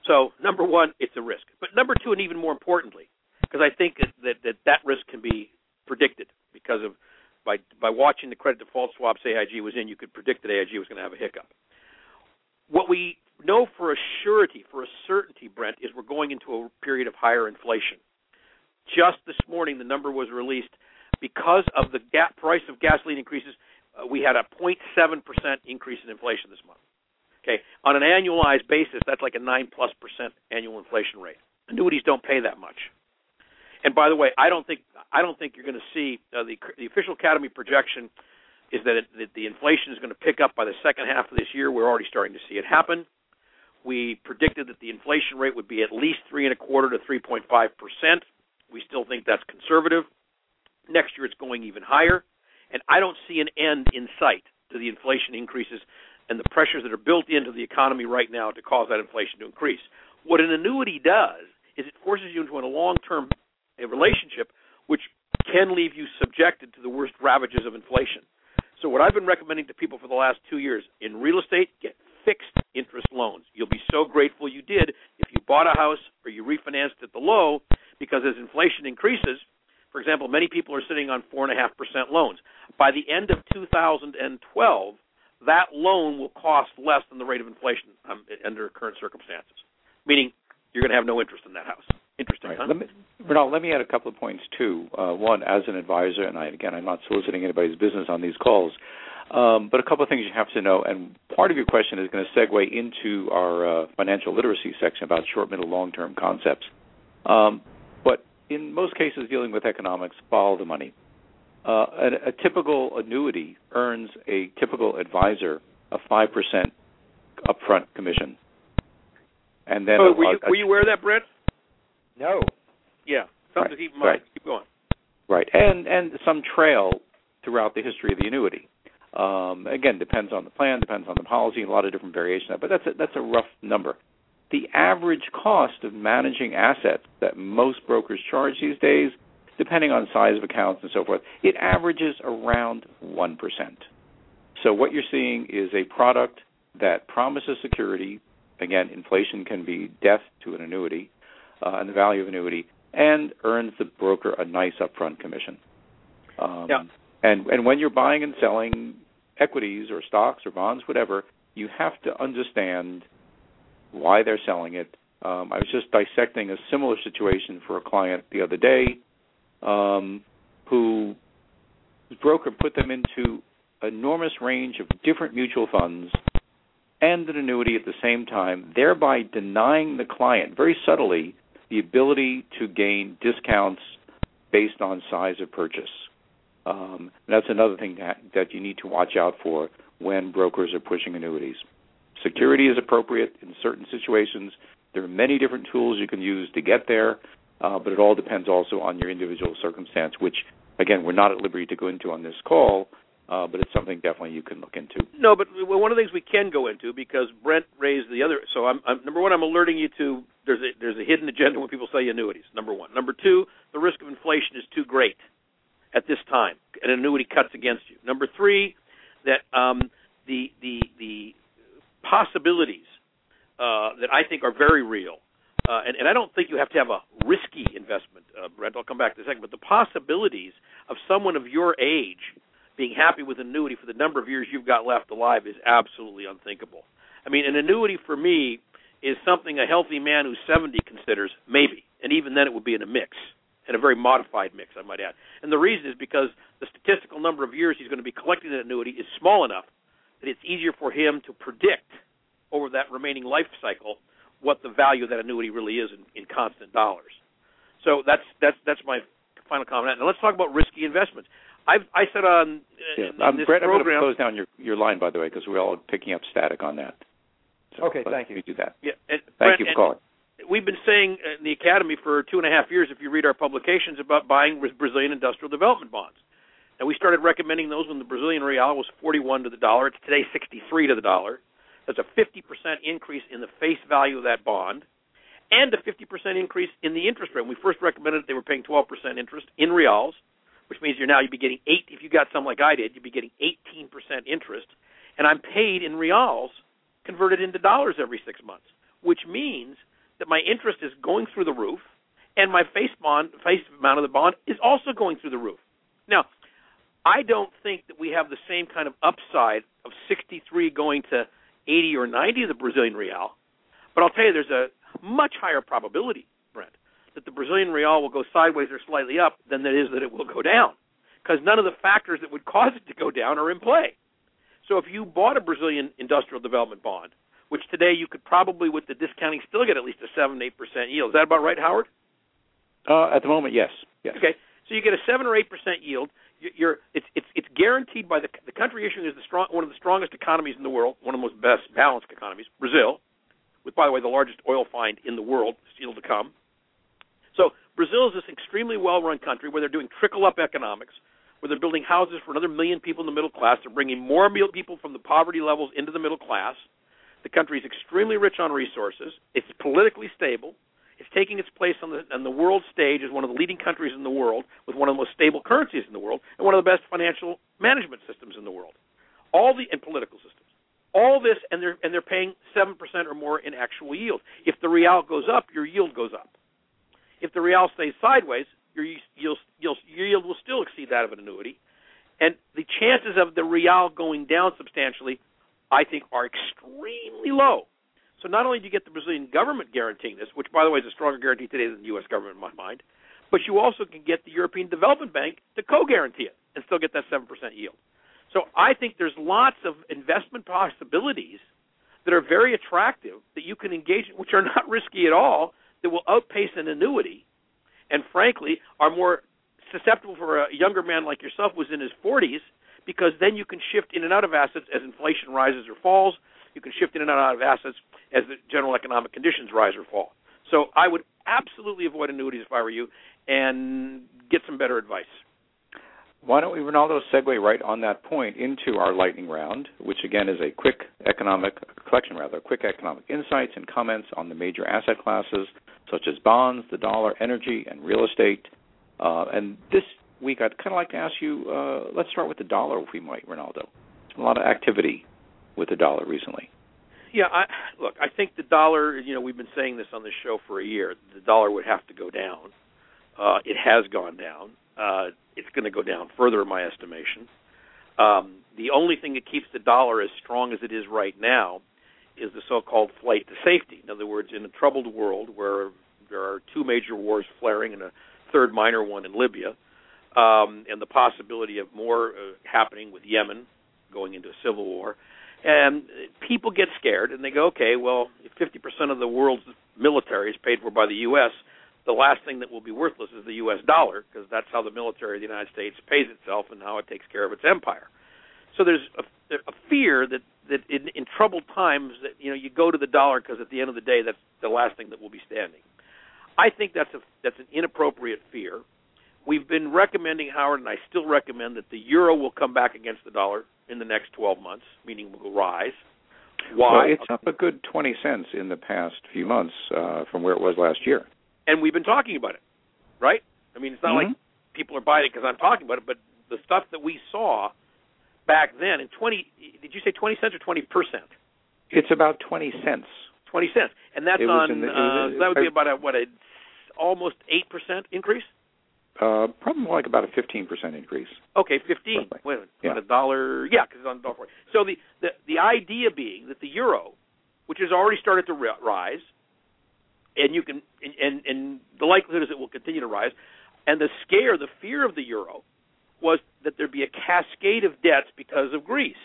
So number one, it's a risk. But number two, and even more importantly, because I think that, that that risk can be predicted because of by by watching the credit default swaps AIG was in, you could predict that AIG was going to have a hiccup. What we know for a surety, for a certainty, Brent, is we're going into a period of higher inflation. Just this morning, the number was released because of the gap price of gasoline increases. Uh, we had a 0.7 percent increase in inflation this month. Okay, on an annualized basis, that's like a nine plus percent annual inflation rate. Annuities don't pay that much. And by the way, I don't think I don't think you're going to see uh, the the official academy projection is that, it, that the inflation is going to pick up by the second half of this year. We're already starting to see it happen. We predicted that the inflation rate would be at least three and a quarter to three point five percent. We still think that's conservative. Next year, it's going even higher, and I don't see an end in sight to the inflation increases and the pressures that are built into the economy right now to cause that inflation to increase. What an annuity does is it forces you into a long-term relationship, which can leave you subjected to the worst ravages of inflation. So what I've been recommending to people for the last two years in real estate, get fixed interest loans. You'll be so grateful you did if you bought a house or you refinanced at the low, because as inflation increases, For example, many people are sitting on four and a half percent loans. By the end of 2012, that loan will cost less than the rate of inflation um, under current circumstances. Meaning, you're going to have no interest in that house. Interesting, right. huh? Let me, Bernal, let me add a couple of points too. Uh, one, as an advisor, and I, again, I'm not soliciting anybody's business on these calls, um, but a couple of things you have to know. And part of your question is going to segue into our uh, financial literacy section about short, middle, long-term concepts. Um, in most cases dealing with economics, follow the money. Uh, a, a typical annuity earns a typical advisor a five percent upfront commission, and then oh, a, were, you, a, were you aware of that, Brett? No. Yeah, something Right, to keep in mind. right. Keep going. Right, and and some trail throughout the history of the annuity. Um, again, depends on the plan, depends on the policy, and a lot of different variations. But that's a, that's a rough number. The average cost of managing assets that most brokers charge these days, depending on size of accounts and so forth, it averages around one percent. So what you're seeing is a product that promises security. Again, inflation can be death to an annuity, uh, and the value of annuity, and earns the broker a nice upfront commission. Um, Yeah. And and when you're buying and selling equities or stocks or bonds, whatever, you have to understand why they're selling it. Um, I was just dissecting a similar situation for a client the other day, um, who his broker put them into enormous range of different mutual funds and an annuity at the same time, thereby denying the client very subtly the ability to gain discounts based on size of purchase. Um, that's another thing that, that you need to watch out for when brokers are pushing annuities. Security is appropriate in certain situations. There are many different tools you can use to get there, uh, but it all depends also on your individual circumstance, which, again, we're not at liberty to go into on this call, uh, but it's something definitely you can look into. No, but one of the things we can go into because Brent raised the other. So I'm, I'm number one. I'm alerting you to there's a there's a hidden agenda when people say annuities. Number one. Number two, the risk of inflation is too great at this time. An annuity cuts against you. Number three, that um, possibilities uh, that I think are very real. Uh, and, and I don't think you have to have a risky investment, uh, Brent. I'll come back to a second. But the possibilities of someone of your age being happy with annuity for the number of years you've got left alive is absolutely unthinkable. I mean, an annuity for me is something a healthy man who's 70 considers maybe, and even then it would be in a mix, and a very modified mix, I might add. And the reason is because the statistical number of years he's going to be collecting an annuity is small enough that it's easier for him to predict over that remaining life cycle what the value of that annuity really is in, in constant dollars. So that's that's that's my final comment. Now let's talk about risky investments. I've I said on uh, Yeah. in Um, this Brett, I'm going to close down your, your line, by the way, because we're all picking up static on that. So Okay, thank you. me do that. yeah, and Thank Brent, you for and calling. We've been saying in the academy for two and a half years, if you read our publications, about buying Brazilian industrial development bonds. And we started recommending those when the Brazilian real was 41 to the dollar. It's today 63 to the dollar. That's a 50% increase in the face value of that bond, and a 50% increase in the interest rate. When we first recommended they were paying 12% interest in reals, which means you're now you'd be getting eight. If you got something like I did, you'd be getting 18% interest, and I'm paid in reals converted into dollars every six months, which means that my interest is going through the roof, and my face bond face amount of the bond is also going through the roof. Now, I don't think that we have the same kind of upside of 63 going to 80 or 90 of the Brazilian real, but I'll tell you, there's a much higher probability, Brent, that the Brazilian real will go sideways or slightly up than there is that it will go down, because none of the factors that would cause it to go down are in play. So if you bought a Brazilian industrial development bond, which today you could probably, with the discounting, still get at least a seven, eight percent yield. Is that about right, Howard? Uh, at the moment, yes. Yes. Okay, so you get a seven or eight percent yield. You- You're it's it's it's guaranteed by the the country issuing is the strong one of the strongest economies in the world, one of the most best balanced economies, Brazil, with by the way the largest oil find in the world still to come. So Brazil is this extremely well-run country where they're doing trickle-up economics, where they're building houses for another million people in the middle class. They're bringing more people from the poverty levels into the middle class. The country is extremely rich on resources. It's politically stable. It's taking its place on the on the world stage as one of the leading countries in the world, with one of the most stable currencies in the world, and one of the best financial management systems in the world. All the and political systems. All this, and they're and they're paying seven percent or more in actual yield. If the real goes up, your yield goes up. If the real stays sideways, your you'll, your yield will still exceed that of an annuity, and the chances of the real going down substantially, I think, are extremely low. So not only do you get the Brazilian government guaranteeing this, which by the way is a stronger guarantee today than the U.S. government in my mind, but you also can get the European Development Bank to co-guarantee it and still get that seven percent yield. So I think there's lots of investment possibilities that are very attractive that you can engage in, which are not risky at all, that will outpace an annuity, and frankly are more susceptible for a younger man like yourself who's in his 40s, because then you can shift in and out of assets as inflation rises or falls. You can shift in and out of assets as the general economic conditions rise or fall. So I would absolutely avoid annuities if I were you, and get some better advice. Why don't we, Rinaldo, segue right on that point into our lightning round, which again is a quick economic collection, rather, quick economic insights and comments on the major asset classes such as bonds, the dollar, energy, and real estate. Uh, and this week, I'd kind of like to ask you. Uh, let's start with the dollar, if we might, Rinaldo. A lot of activity with the dollar recently. Yeah, I, look, I think the dollar. You know, we've been saying this on this show for a year. The dollar would have to go down. Uh, it has gone down. Uh, it's going to go down further, in my estimation. Um, the only thing that keeps the dollar as strong as it is right now is the so-called flight to safety. In other words, in a troubled world where there are two major wars flaring and a third minor one in Libya, um, and the possibility of more uh, happening with Yemen going into a civil war, and people get scared and they go, okay, well, if 50% of the world's military is paid for by the U.S., the last thing that will be worthless is the U.S. dollar because that's how the military of the United States pays itself and how it takes care of its empire. So there's a, a fear that that in, in troubled times that you know you go to the dollar because at the end of the day that's the last thing that will be standing. I think that's a that's an inappropriate fear. We've been recommending Howard, and I still recommend that the euro will come back against the dollar in the next 12 months, meaning will rise. Why? Well, it's up a good 20 cents in the past few months uh, from where it was last year and we've been talking about it, right? I mean, it's not mm-hmm. like people are buying it because I'm talking about it, but the stuff that we saw back then in 20 did you say 20 cents or 20 percent? It's about 20 cents. 20 cents, and that's on the, uh, so that would be about a what a almost eight percent increase. Uh, probably like about a 15% increase. Okay, 15. Probably. Wait a minute. Yeah. a dollar. Yeah, because it's on dollar. So the, the the idea being that the euro, which has already started to rise, and you can and and the likelihood is it will continue to rise. And the scare, the fear of the euro, was that there'd be a cascade of debts because of Greece.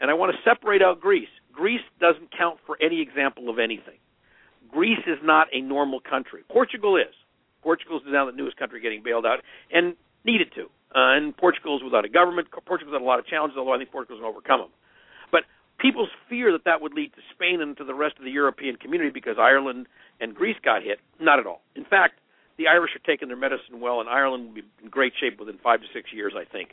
And I want to separate out Greece. Greece doesn't count for any example of anything. Greece is not a normal country. Portugal is. Portugal is now the newest country getting bailed out and needed to. Uh, and Portugal is without a government. Portugal's had a lot of challenges, although I think Portugal's going to overcome them. But people's fear that that would lead to Spain and to the rest of the European community because Ireland and Greece got hit, not at all. In fact, the Irish are taking their medicine well, and Ireland will be in great shape within five to six years, I think.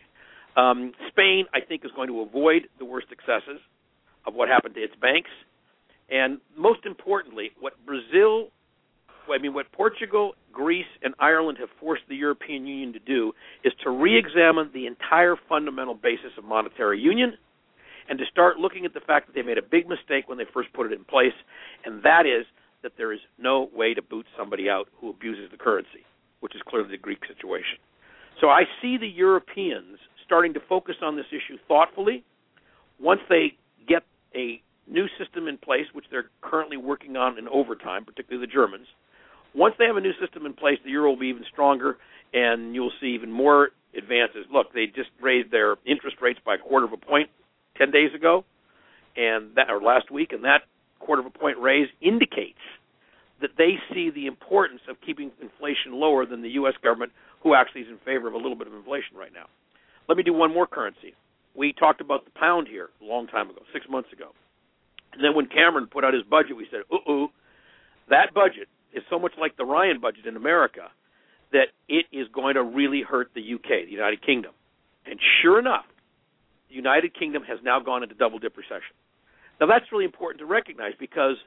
Um, Spain, I think, is going to avoid the worst excesses of what happened to its banks, and most importantly, what Brazil, I mean, what Portugal, Greece, and Ireland have forced the European Union to do is to re-examine the entire fundamental basis of monetary union and to start looking at the fact that they made a big mistake when they first put it in place, and that is that there is no way to boot somebody out who abuses the currency, which is clearly the Greek situation. So I see the Europeans starting to focus on this issue thoughtfully. Once they get a new system in place, which they're currently working on in overtime, particularly the Germans, once they have a new system in place, the euro will be even stronger, and you'll see even more advances. Look, they just raised their interest rates by a quarter of a point ten days ago, and that or last week, and that quarter of a point raise indicates that they see the importance of keeping inflation lower than the U.S. government, who actually is in favor of a little bit of inflation right now. Let me do one more currency. We talked about the pound here a long time ago, six months ago. And then when Cameron put out his budget, we said, "Uh oh, that budget is so much like the Ryan budget in America that it is going to really hurt the UK, the United Kingdom." And sure enough, the United Kingdom has now gone into double dip recession. Now that's really important to recognize because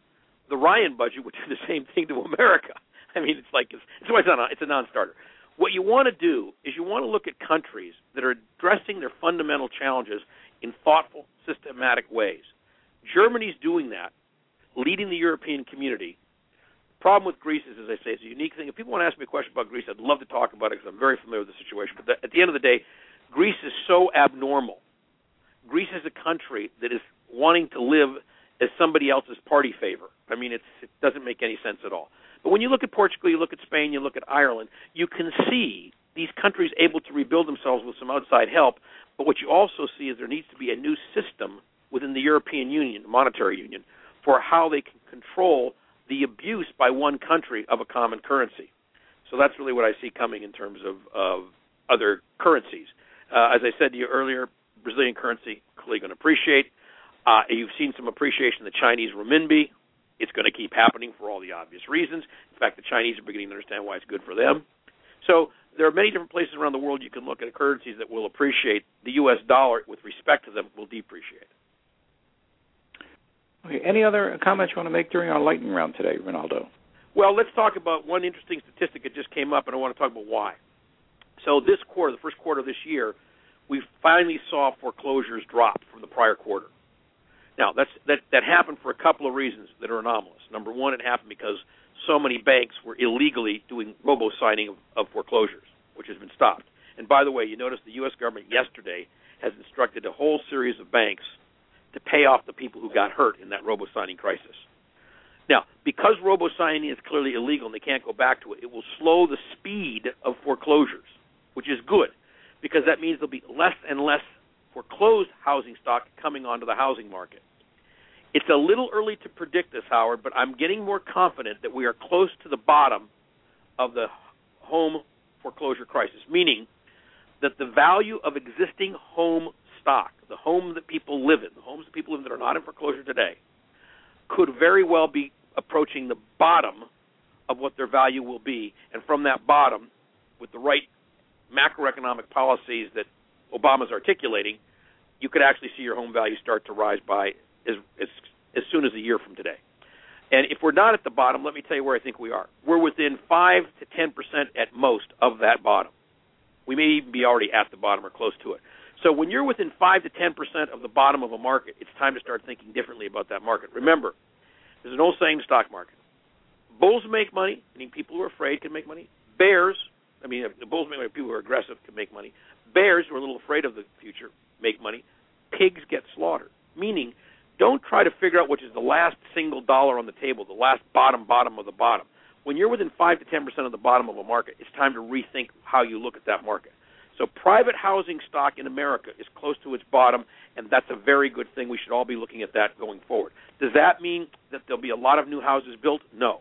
the Ryan budget would *laughs* do the same thing to America. I mean, it's like it's it's, it's, a, it's a non-starter. What you want to do is you want to look at countries that are addressing their fundamental challenges in thoughtful, systematic ways. Germany's doing that, leading the European community, problem with Greece is, as I say, it's a unique thing. If people want to ask me a question about Greece, I'd love to talk about it because I'm very familiar with the situation. But at the end of the day, Greece is so abnormal. Greece is a country that is wanting to live as somebody else's party favor. I mean, it doesn't make any sense at all. But when you look at Portugal, you look at Spain, you look at Ireland, you can see these countries able to rebuild themselves with some outside help. But what you also see is there needs to be a new system within the European Union, the monetary union, for how they can control the abuse by one country of a common currency. So that's really what I see coming in terms of, of other currencies. Uh, as I said to you earlier, Brazilian currency clearly going to appreciate. Uh, you've seen some appreciation in the Chinese renminbi. It's going to keep happening for all the obvious reasons. In fact, the Chinese are beginning to understand why it's good for them. So there are many different places around the world you can look at currencies that will appreciate. The U.S. dollar, with respect to them, will depreciate. Okay. Any other comments you want to make during our lightning round today, Rinaldo? Well, let's talk about one interesting statistic that just came up, and I want to talk about why. So this quarter, the first quarter of this year, we finally saw foreclosures drop from the prior quarter. Now, that's, that, that happened for a couple of reasons that are anomalous. Number one, it happened because so many banks were illegally doing robo signing of, of foreclosures, which has been stopped. And by the way, you notice the U.S. government yesterday has instructed a whole series of banks to pay off the people who got hurt in that robo signing crisis. Now, because robo signing is clearly illegal and they can't go back to it, it will slow the speed of foreclosures, which is good because that means there'll be less and less foreclosed housing stock coming onto the housing market. It's a little early to predict this, Howard, but I'm getting more confident that we are close to the bottom of the home foreclosure crisis, meaning that the value of existing home stock, the home that people live in, the homes that people live in that are not in foreclosure today, could very well be approaching the bottom of what their value will be. And from that bottom, with the right macroeconomic policies that Obama's articulating, you could actually see your home value start to rise by as, as, as soon as a year from today. And if we're not at the bottom, let me tell you where I think we are. We're within 5 to 10% at most of that bottom. We may even be already at the bottom or close to it. So when you're within 5 to 10% of the bottom of a market, it's time to start thinking differently about that market. Remember, there's an old saying stock market. Bulls make money, meaning people who are afraid can make money. Bears, I mean, the bulls make money, people who are aggressive can make money. Bears, who are a little afraid of the future, make money. Pigs get slaughtered, meaning don't try to figure out which is the last single dollar on the table, the last bottom bottom of the bottom. When you're within five to ten percent of the bottom of a market, it's time to rethink how you look at that market. So private housing stock in America is close to its bottom, and that's a very good thing. We should all be looking at that going forward. Does that mean that there'll be a lot of new houses built? No.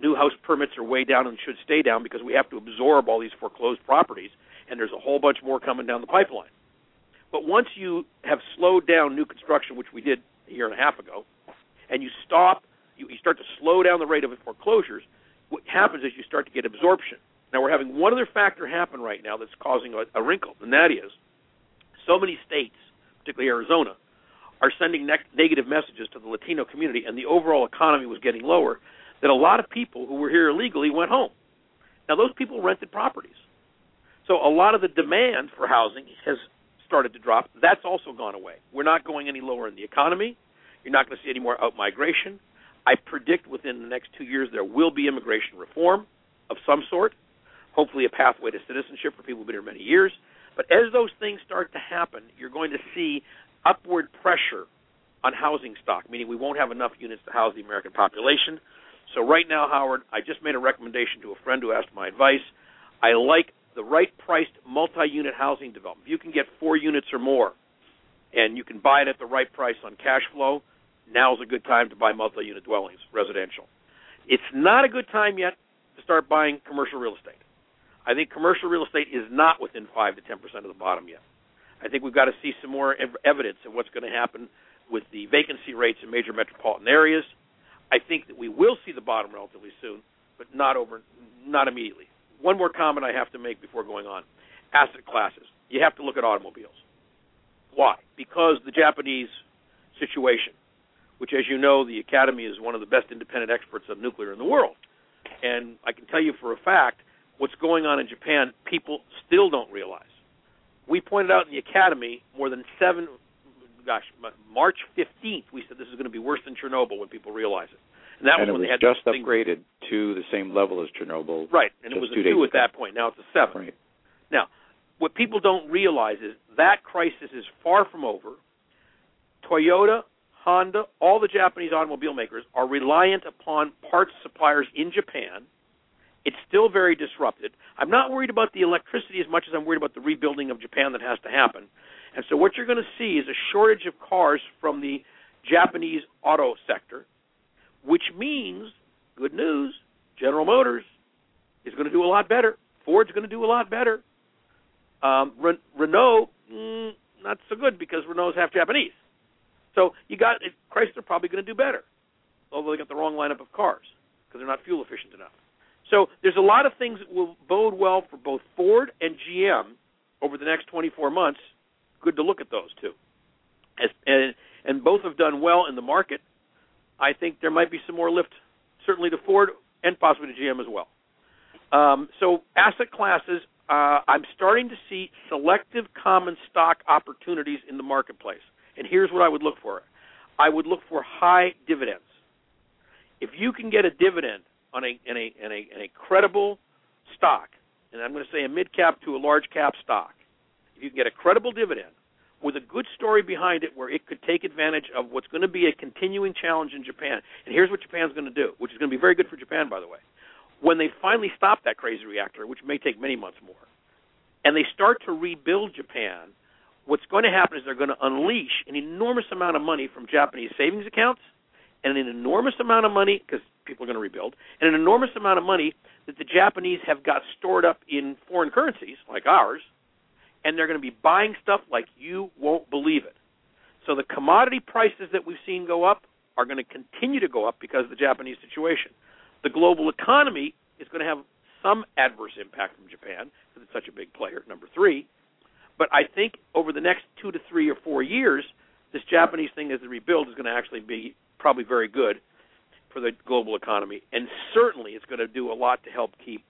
New house permits are way down and should stay down because we have to absorb all these foreclosed properties, and there's a whole bunch more coming down the pipeline. But once you have slowed down new construction, which we did a year and a half ago, and you stop, you, you start to slow down the rate of foreclosures, what happens is you start to get absorption. Now we're having one other factor happen right now that's causing a, a wrinkle, and that is so many states, particularly Arizona, are sending ne- negative messages to the Latino community, and the overall economy was getting lower. That a lot of people who were here illegally went home. Now those people rented properties, so a lot of the demand for housing has started to drop. That's also gone away. We're not going any lower in the economy. You're not going to see any more out migration. I predict within the next two years there will be immigration reform of some sort, hopefully a pathway to citizenship for people who've been here many years. But as those things start to happen, you're going to see upward pressure on housing stock, meaning we won't have enough units to house the American population. So right now, Howard, I just made a recommendation to a friend who asked my advice. I like the right priced multi-unit housing development. If you can get four units or more, and you can buy it at the right price on cash flow, now's a good time to buy multi-unit dwellings, residential. It's not a good time yet to start buying commercial real estate. I think commercial real estate is not within five to ten percent of the bottom yet. I think we've got to see some more ev- evidence of what's going to happen with the vacancy rates in major metropolitan areas. I think that we will see the bottom relatively soon, but not over, not immediately one more comment I have to make before going on. Asset classes. You have to look at automobiles. Why? Because the Japanese situation, which, as you know, the Academy is one of the best independent experts on nuclear in the world. And I can tell you for a fact, what's going on in Japan, people still don't realize. We pointed out in the Academy more than seven, gosh, March 15th, we said this is going to be worse than Chernobyl when people realize it. And that and was when they had just the thing, upgraded to the same level as Chernobyl. right, and it was a two at that point. Now it's a seven. Right. What people don't realize is that crisis is far from over. Toyota, Honda, all the Japanese automobile makers are reliant upon parts suppliers in Japan. It's still very disrupted. I'm not worried about the electricity as much as I'm worried about the rebuilding of Japan that has to happen. And so what you're going to see is a shortage of cars from the Japanese auto sector, which means good news, General Motors is going to do a lot better. Ford's going to do a lot better. Um, Ren- Renault, mm, not so good because Renault's half Japanese. So you got Chrysler probably going to do better, although they got the wrong lineup of cars because they're not fuel efficient enough. So there's a lot of things that will bode well for both Ford and GM over the next 24 months. Good to look at those two, As, and and both have done well in the market. I think there might be some more lift, certainly to Ford and possibly to GM as well. Um, so asset classes, uh, I'm starting to see selective common stock opportunities in the marketplace. And here's what I would look for: I would look for high dividends. If you can get a dividend on a in a in a, in a credible stock, and I'm going to say a mid cap to a large cap stock, if you can get a credible dividend with a good story behind it where it could take advantage of what's going to be a continuing challenge in Japan. And here's what Japan's going to do, which is going to be very good for Japan, by the way. When they finally stop that crazy reactor, which may take many months more, and they start to rebuild Japan, what's going to happen is they're going to unleash an enormous amount of money from Japanese savings accounts and an enormous amount of money because people are going to rebuild, and an enormous amount of money that the Japanese have got stored up in foreign currencies like ours, and they're going to be buying stuff like you won't believe it. So the commodity prices that we've seen go up are going to continue to go up because of the Japanese situation. The global economy is going to have some adverse impact from Japan because it's such a big player, number three. But I think over the next two to three or four years, this Japanese thing as the rebuild is going to actually be probably very good for the global economy, and certainly it's going to do a lot to help keep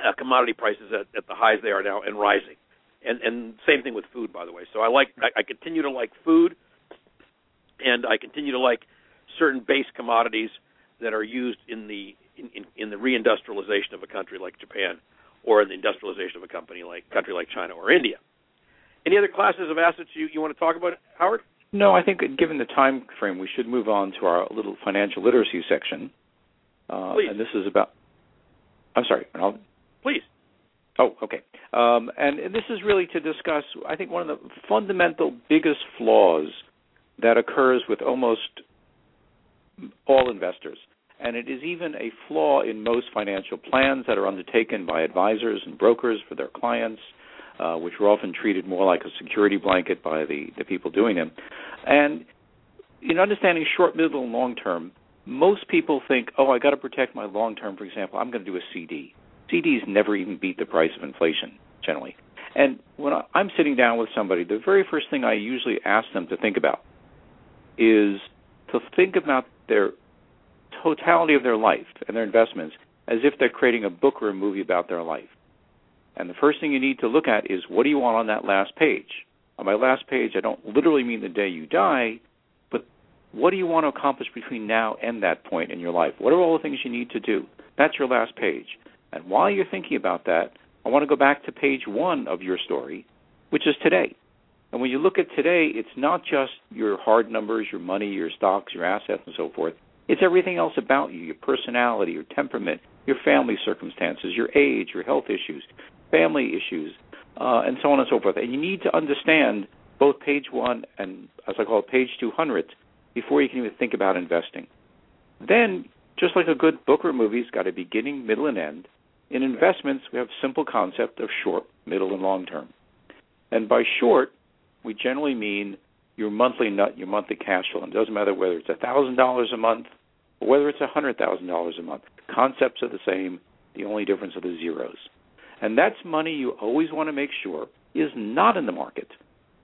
uh, commodity prices at, at the highs they are now and rising. And and same thing with food, by the way. So I like I, I continue to like food, and I continue to like certain base commodities that are used in the in, in, in the reindustrialization of a country like Japan, or in the industrialization of a company like country like China or India. Any other classes of assets you, you want to talk about, Howard? No, I think given the time frame, we should move on to our little financial literacy section. Uh, Please. and this is about. I'm sorry. I'll, Please. Oh, okay. Um, and, and this is really to discuss, I think, one of the fundamental biggest flaws that occurs with almost all investors. And it is even a flaw in most financial plans that are undertaken by advisors and brokers for their clients, uh, which are often treated more like a security blanket by the, the people doing them. And in understanding short, middle, and long term, most people think, oh, I got to protect my long term. For example, I'm going to do a CD. CDs never even beat the price of inflation generally. And when I'm sitting down with somebody, the very first thing I usually ask them to think about is to think about their totality of their life and their investments as if they're creating a book or a movie about their life. And the first thing you need to look at is what do you want on that last page? On my last page, I don't literally mean the day you die, but what do you want to accomplish between now and that point in your life? What are all the things you need to do? That's your last page. And while you're thinking about that, I want to go back to page one of your story, which is today. And when you look at today, it's not just your hard numbers, your money, your stocks, your assets, and so forth. It's everything else about you your personality, your temperament, your family circumstances, your age, your health issues, family issues, uh, and so on and so forth. And you need to understand both page one and, as I call it, page 200 before you can even think about investing. Then, just like a good book or movie, it's got a beginning, middle, and end. In investments, we have a simple concept of short, middle, and long term. And by short, we generally mean your monthly nut, your monthly cash flow. And it doesn't matter whether it's thousand dollars a month or whether it's hundred thousand dollars a month. Concepts are the same. The only difference are the zeros. And that's money you always want to make sure is not in the market,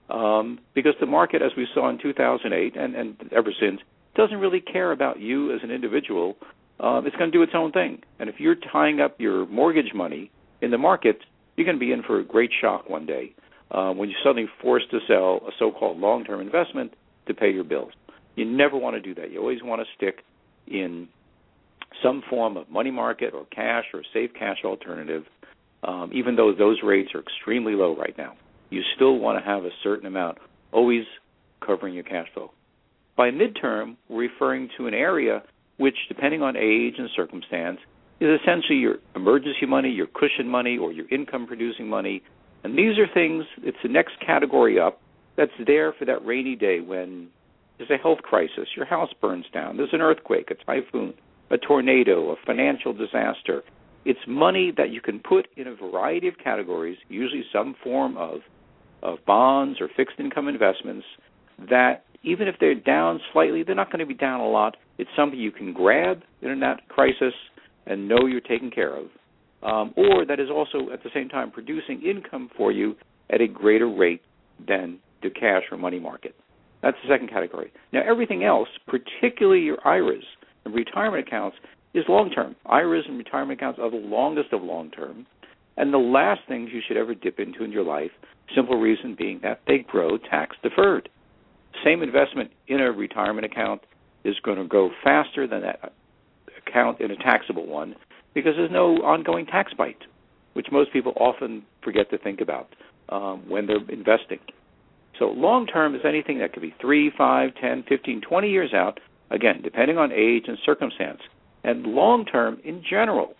um, because the market, as we saw in 2008 and, and ever since, doesn't really care about you as an individual. Um, it's going to do its own thing. And if you're tying up your mortgage money in the market, you're going to be in for a great shock one day uh, when you're suddenly forced to sell a so-called long-term investment to pay your bills. You never want to do that. You always want to stick in some form of money market or cash or safe cash alternative, um, even though those rates are extremely low right now. You still want to have a certain amount always covering your cash flow. By midterm, we're referring to an area which, depending on age and circumstance, is essentially your emergency money, your cushion money, or your income producing money. And these are things, it's the next category up that's there for that rainy day when there's a health crisis, your house burns down, there's an earthquake, a typhoon, a tornado, a financial disaster. It's money that you can put in a variety of categories, usually some form of of bonds or fixed income investments that even if they're down slightly, they're not going to be down a lot. It's something you can grab in a that crisis and know you're taken care of, um, or that is also at the same time producing income for you at a greater rate than the cash or money market. That's the second category. Now, everything else, particularly your IRAs and retirement accounts, is long term. IRAs and retirement accounts are the longest of long term, and the last things you should ever dip into in your life. Simple reason being that they grow tax deferred. Same investment in a retirement account is going to go faster than that account in a taxable one because there's no ongoing tax bite, which most people often forget to think about um, when they're investing. So long term is anything that could be 3, 5, 10, 15, 20 years out, again, depending on age and circumstance. And long term, in general,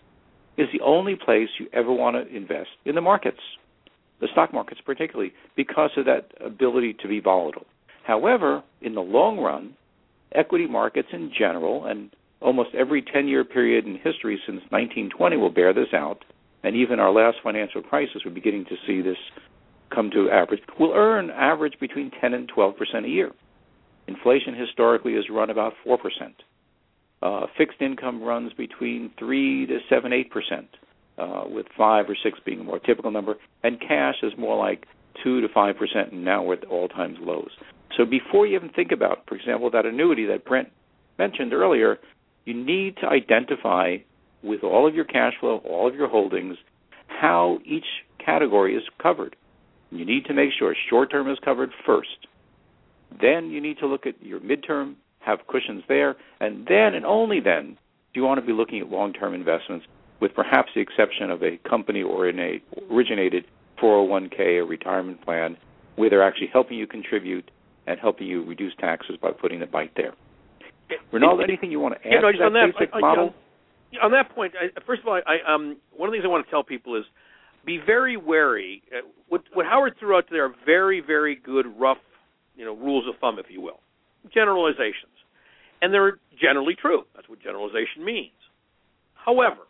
is the only place you ever want to invest in the markets, the stock markets particularly, because of that ability to be volatile. However, in the long run, equity markets in general, and almost every 10 year period in history since 1920 will bear this out, and even our last financial crisis, we're beginning to see this come to average, will earn average between 10 and 12 percent a year. Inflation historically has run about 4 percent. Uh, fixed income runs between 3 to 7, 8 percent, uh, with 5 or 6 being a more typical number, and cash is more like 2 to 5 percent, and now we're at all times lows. So before you even think about, for example, that annuity that Brent mentioned earlier, you need to identify with all of your cash flow, all of your holdings, how each category is covered. You need to make sure short term is covered first. Then you need to look at your midterm, have cushions there, and then and only then do you want to be looking at long term investments, with perhaps the exception of a company or in a originated 401k or retirement plan where they're actually helping you contribute and helping you reduce taxes by putting the bite there. Rinaldo, anything you want to add yeah, no, to that, on that basic I, model? Know, on that point, I, first of all, I, um, one of the things I want to tell people is be very wary. Uh, what, what Howard threw out there are very, very good, rough, you know, rules of thumb, if you will, generalizations, and they're generally true. That's what generalization means. However,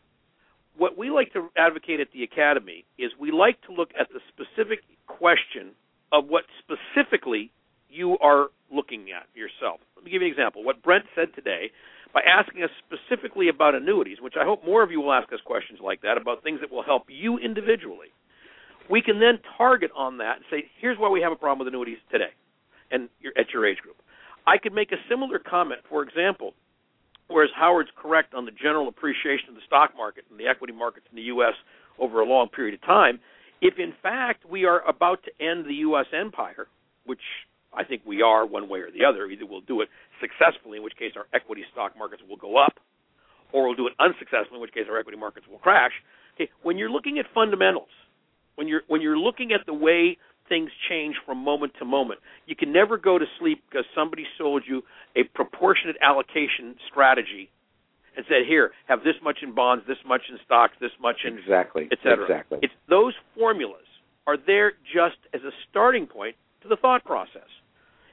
what we like to advocate at the academy is we like to look at the specific question of what specifically you are looking at yourself. Let me give you an example. What Brent said today by asking us specifically about annuities, which I hope more of you will ask us questions like that about things that will help you individually. We can then target on that and say, here's why we have a problem with annuities today and at your age group. I could make a similar comment, for example, whereas Howard's correct on the general appreciation of the stock market and the equity markets in the U.S. over a long period of time, if in fact we are about to end the U.S. empire, which I think we are one way or the other. Either we'll do it successfully, in which case our equity stock markets will go up, or we'll do it unsuccessfully, in which case our equity markets will crash. Okay, when you're looking at fundamentals, when you're when you're looking at the way things change from moment to moment, you can never go to sleep because somebody sold you a proportionate allocation strategy and said, "Here, have this much in bonds, this much in stocks, this much in exactly, etc." Exactly. It's those formulas are there just as a starting point to the thought process.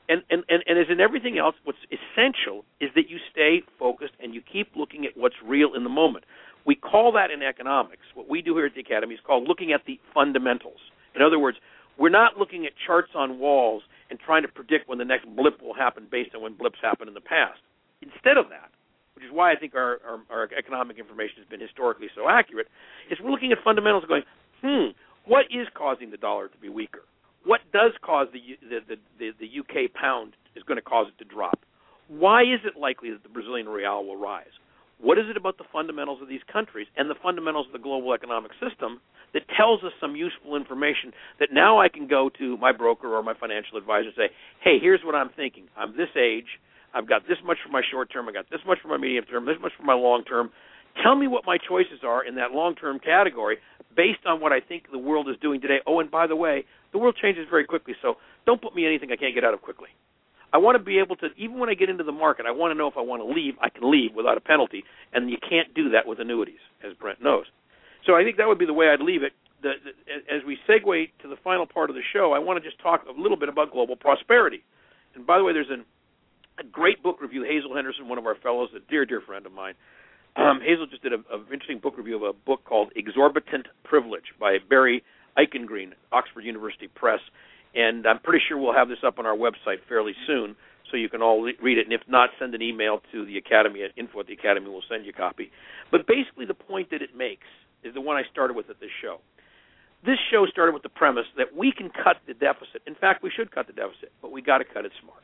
And, and, and, and as in everything else, what's essential is that you stay focused and you keep looking at what's real in the moment. We call that in economics, what we do here at the Academy is called looking at the fundamentals. In other words, we're not looking at charts on walls and trying to predict when the next blip will happen based on when blips happened in the past. Instead of that, which is why I think our, our, our economic information has been historically so accurate, is we're looking at fundamentals going, hmm, what is causing the dollar to be weaker? What does cause the the, the, the UK pound is going to cause it to drop? Why is it likely that the Brazilian real will rise? What is it about the fundamentals of these countries and the fundamentals of the global economic system that tells us some useful information that now I can go to my broker or my financial advisor and say, hey, here's what I'm thinking. I'm this age. I've got this much for my short term. I got this much for my medium term. This much for my long term. Tell me what my choices are in that long term category based on what I think the world is doing today. Oh, and by the way, the world changes very quickly, so don't put me anything I can't get out of quickly. I want to be able to, even when I get into the market, I want to know if I want to leave, I can leave without a penalty, and you can't do that with annuities, as Brent knows. So I think that would be the way I'd leave it. The, the, as we segue to the final part of the show, I want to just talk a little bit about global prosperity. And by the way, there's an, a great book review. Hazel Henderson, one of our fellows, a dear, dear friend of mine. Um, Hazel just did an interesting book review of a book called Exorbitant Privilege by Barry Eichengreen, Oxford University Press and I'm pretty sure we'll have this up on our website fairly soon, so you can all read it. And if not, send an email to the Academy at info at the Academy. We'll send you a copy. But basically, the point that it makes is the one I started with at this show. This show started with the premise that we can cut the deficit. In fact, we should cut the deficit, but we got to cut it smart.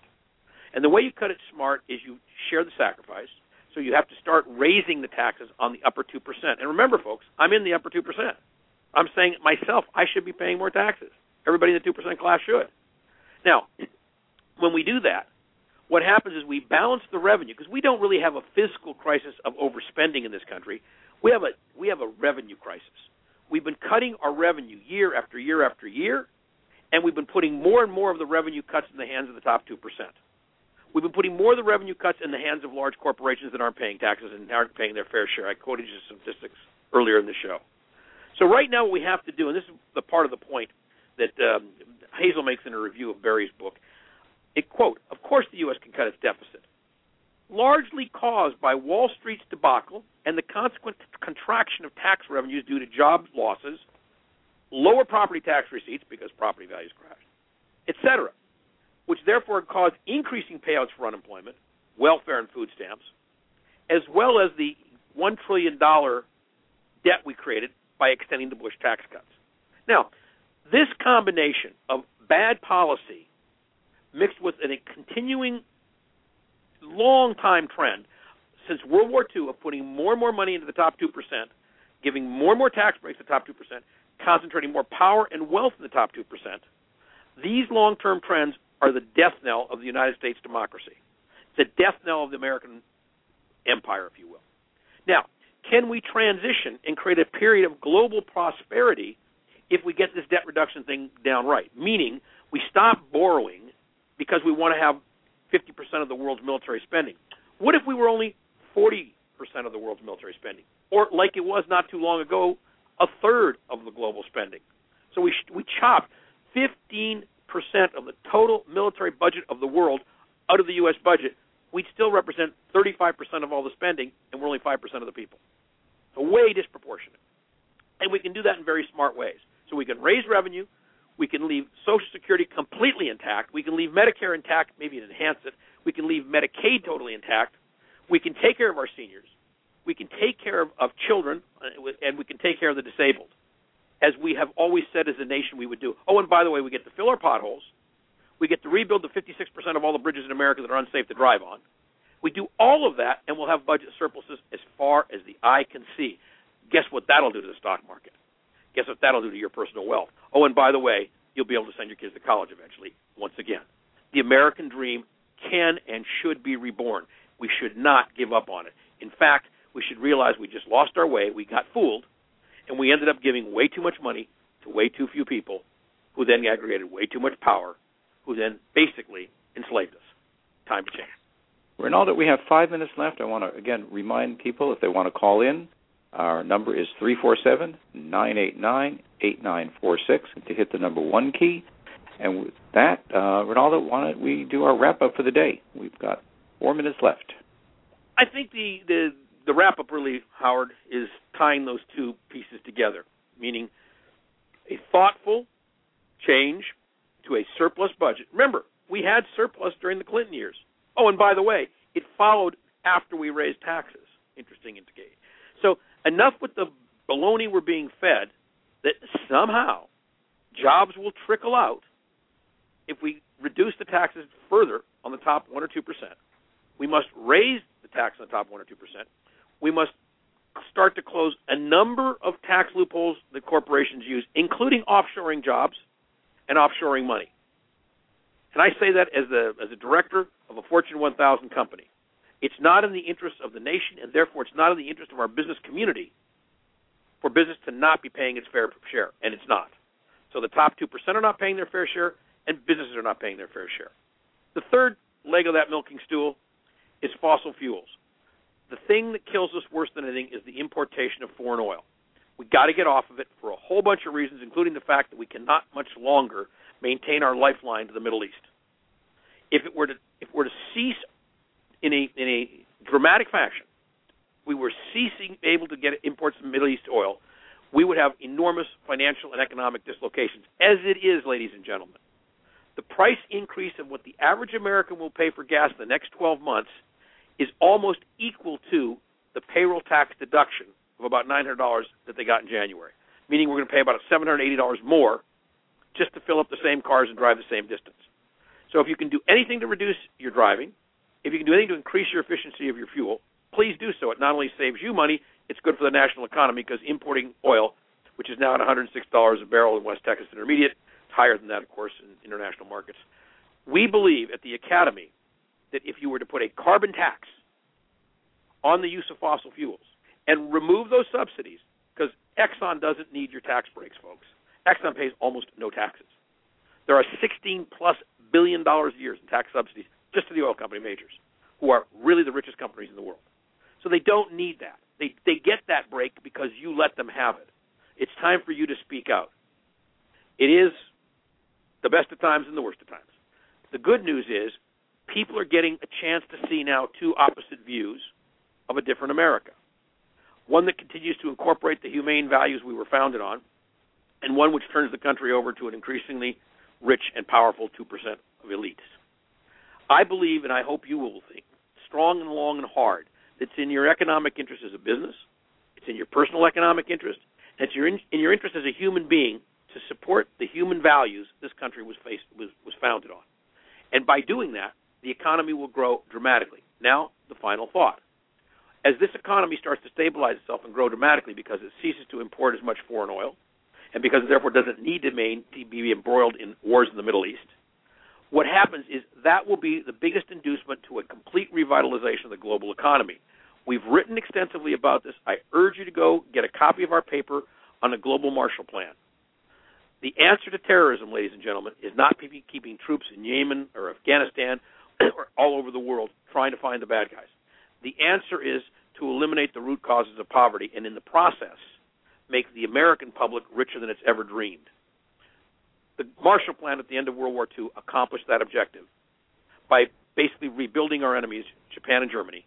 And the way you cut it smart is you share the sacrifice. So you have to start raising the taxes on the upper 2%. And remember, folks, I'm in the upper 2%. I'm saying myself, I should be paying more taxes. Everybody in the 2% class should. Now, when we do that, what happens is we balance the revenue because we don't really have a fiscal crisis of overspending in this country. We have a we have a revenue crisis. We've been cutting our revenue year after year after year, and we've been putting more and more of the revenue cuts in the hands of the top two percent. We've been putting more of the revenue cuts in the hands of large corporations that aren't paying taxes and aren't paying their fair share. I quoted you some statistics earlier in the show. So right now, what we have to do, and this is the part of the point that um, Hazel makes in a review of Barry's book. It quote, "Of course, the U.S. can cut its deficit, largely caused by Wall Street's debacle and the consequent contraction of tax revenues due to job losses, lower property tax receipts because property values crashed, etc., which therefore caused increasing payouts for unemployment, welfare, and food stamps, as well as the one trillion dollar debt we created by extending the Bush tax cuts." Now, this combination of bad policy mixed with a continuing long time trend since World War II of putting more and more money into the top 2%, giving more and more tax breaks to the top 2%, concentrating more power and wealth in the top 2%, these long term trends are the death knell of the United States democracy. It's the death knell of the American empire, if you will. Now, can we transition and create a period of global prosperity if we get this debt reduction thing down right. Meaning, we stop borrowing because we want to have 50% of the world's military spending. What if we were only 40% of the world's military spending? Or, like it was not too long ago, a third of the global spending. So we, sh- we chopped 15% of the total military budget of the world out of the U.S. budget. We'd still represent 35% of all the spending, and we're only 5% of the people. So way disproportionate. And we can do that in very smart ways. So we can raise revenue, we can leave Social Security completely intact, we can leave Medicare intact, maybe enhance it, we can leave Medicaid totally intact, we can take care of our seniors, we can take care of, of children, uh, and we can take care of the disabled, as we have always said as a nation we would do. Oh, and by the way, we get to fill our potholes, we get to rebuild the 56% of all the bridges in America that are unsafe to drive on. We do all of that, and we'll have budget surpluses as far as the eye can see. Guess what that'll do to the stock market? Guess what that'll do to your personal wealth? Oh, and by the way, you'll be able to send your kids to college eventually, once again. The American dream can and should be reborn. We should not give up on it. In fact, we should realize we just lost our way, we got fooled, and we ended up giving way too much money to way too few people who then aggregated way too much power, who then basically enslaved us. Time to change. Rinaldo, we have five minutes left. I want to again remind people if they want to call in, our number is 347 989 8946 to hit the number one key. And with that, uh, Rinaldo, why don't we do our wrap up for the day? We've got four minutes left. I think the, the, the wrap up really, Howard, is tying those two pieces together, meaning a thoughtful change to a surplus budget. Remember, we had surplus during the Clinton years. Oh, and by the way, it followed after we raised taxes. Interesting indication. So enough with the baloney we're being fed that somehow jobs will trickle out if we reduce the taxes further on the top one or two percent. We must raise the tax on the top one or two percent. We must start to close a number of tax loopholes that corporations use, including offshoring jobs and offshoring money. And I say that as the as a director of a Fortune 1000 company. It's not in the interest of the nation, and therefore it's not in the interest of our business community for business to not be paying its fair share, and it's not. So the top 2% are not paying their fair share, and businesses are not paying their fair share. The third leg of that milking stool is fossil fuels. The thing that kills us worse than anything is the importation of foreign oil. We've got to get off of it for a whole bunch of reasons, including the fact that we cannot much longer maintain our lifeline to the Middle East. If it were to if it were to cease in a in a dramatic fashion, we were ceasing able to get imports of Middle East oil, we would have enormous financial and economic dislocations. As it is, ladies and gentlemen, the price increase of what the average American will pay for gas in the next 12 months is almost equal to the payroll tax deduction of about $900 that they got in January. Meaning we're going to pay about $780 more just to fill up the same cars and drive the same distance. So if you can do anything to reduce your driving, if you can do anything to increase your efficiency of your fuel, please do so. It not only saves you money, it's good for the national economy because importing oil, which is now at $106 a barrel in West Texas Intermediate, it's higher than that, of course, in international markets. We believe at the Academy that if you were to put a carbon tax on the use of fossil fuels and remove those subsidies, because Exxon doesn't need your tax breaks, folks. Exxon pays almost no taxes. There are 16 plus billion dollars a year in tax subsidies just to the oil company majors, who are really the richest companies in the world. So they don't need that. They they get that break because you let them have it. It's time for you to speak out. It is the best of times and the worst of times. The good news is people are getting a chance to see now two opposite views of a different America. One that continues to incorporate the humane values we were founded on, and one which turns the country over to an increasingly rich and powerful 2% of elites. I believe, and I hope you will think, strong and long and hard, that it's in your economic interest as a business, it's in your personal economic interest, it's your in, in your interest as a human being to support the human values this country was faced was, was founded on. And by doing that, the economy will grow dramatically. Now, the final thought. As this economy starts to stabilize itself and grow dramatically because it ceases to import as much foreign oil, and because it therefore doesn't need to, main, to be embroiled in wars in the Middle East, what happens is that will be the biggest inducement to a complete revitalization of the global economy. We've written extensively about this. I urge you to go get a copy of our paper on the global Marshall Plan. The answer to terrorism, ladies and gentlemen, is not keeping troops in Yemen or Afghanistan *clears throat* or all over the world trying to find the bad guys. The answer is to eliminate the root causes of poverty and, in the process, make the American public richer than it's ever dreamed. The Marshall Plan at the end of World War II accomplished that objective by basically rebuilding our enemies, Japan and Germany,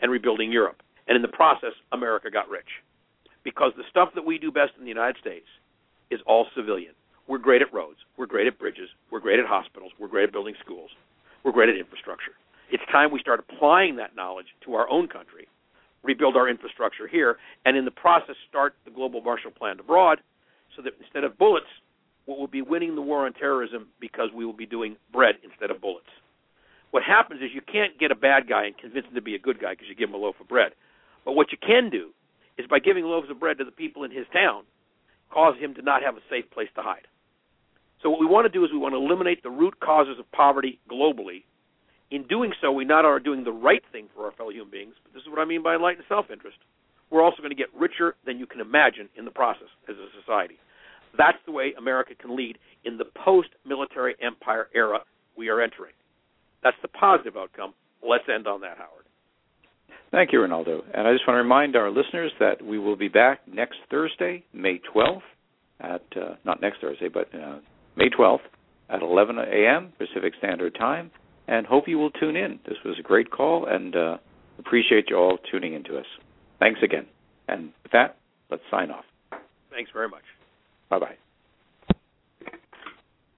and rebuilding Europe. And in the process, America got rich. Because the stuff that we do best in the United States is all civilian. We're great at roads. We're great at bridges. We're great at hospitals. We're great at building schools. We're great at infrastructure. It's time we start applying that knowledge to our own country, rebuild our infrastructure here, and in the process start the global Marshall Plan abroad so that instead of bullets, we will be winning the war on terrorism because we will be doing bread instead of bullets. What happens is you can't get a bad guy and convince him to be a good guy because you give him a loaf of bread. But what you can do is by giving loaves of bread to the people in his town, cause him to not have a safe place to hide. So what we want to do is we want to eliminate the root causes of poverty globally. In doing so, we not only are doing the right thing for our fellow human beings, but this is what I mean by enlightened self-interest. We're also going to get richer than you can imagine in the process as a society. That's the way America can lead in the post-military empire era we are entering. That's the positive outcome. Let's end on that, Howard. Thank you, Rinaldo. And I just want to remind our listeners that we will be back next Thursday, May 12th, at uh, not next Thursday, but uh, May 12th at 11 a.m. Pacific Standard Time, and hope you will tune in. This was a great call, and uh, appreciate you all tuning into us. Thanks again. And with that, let's sign off. Thanks very much. Bye bye.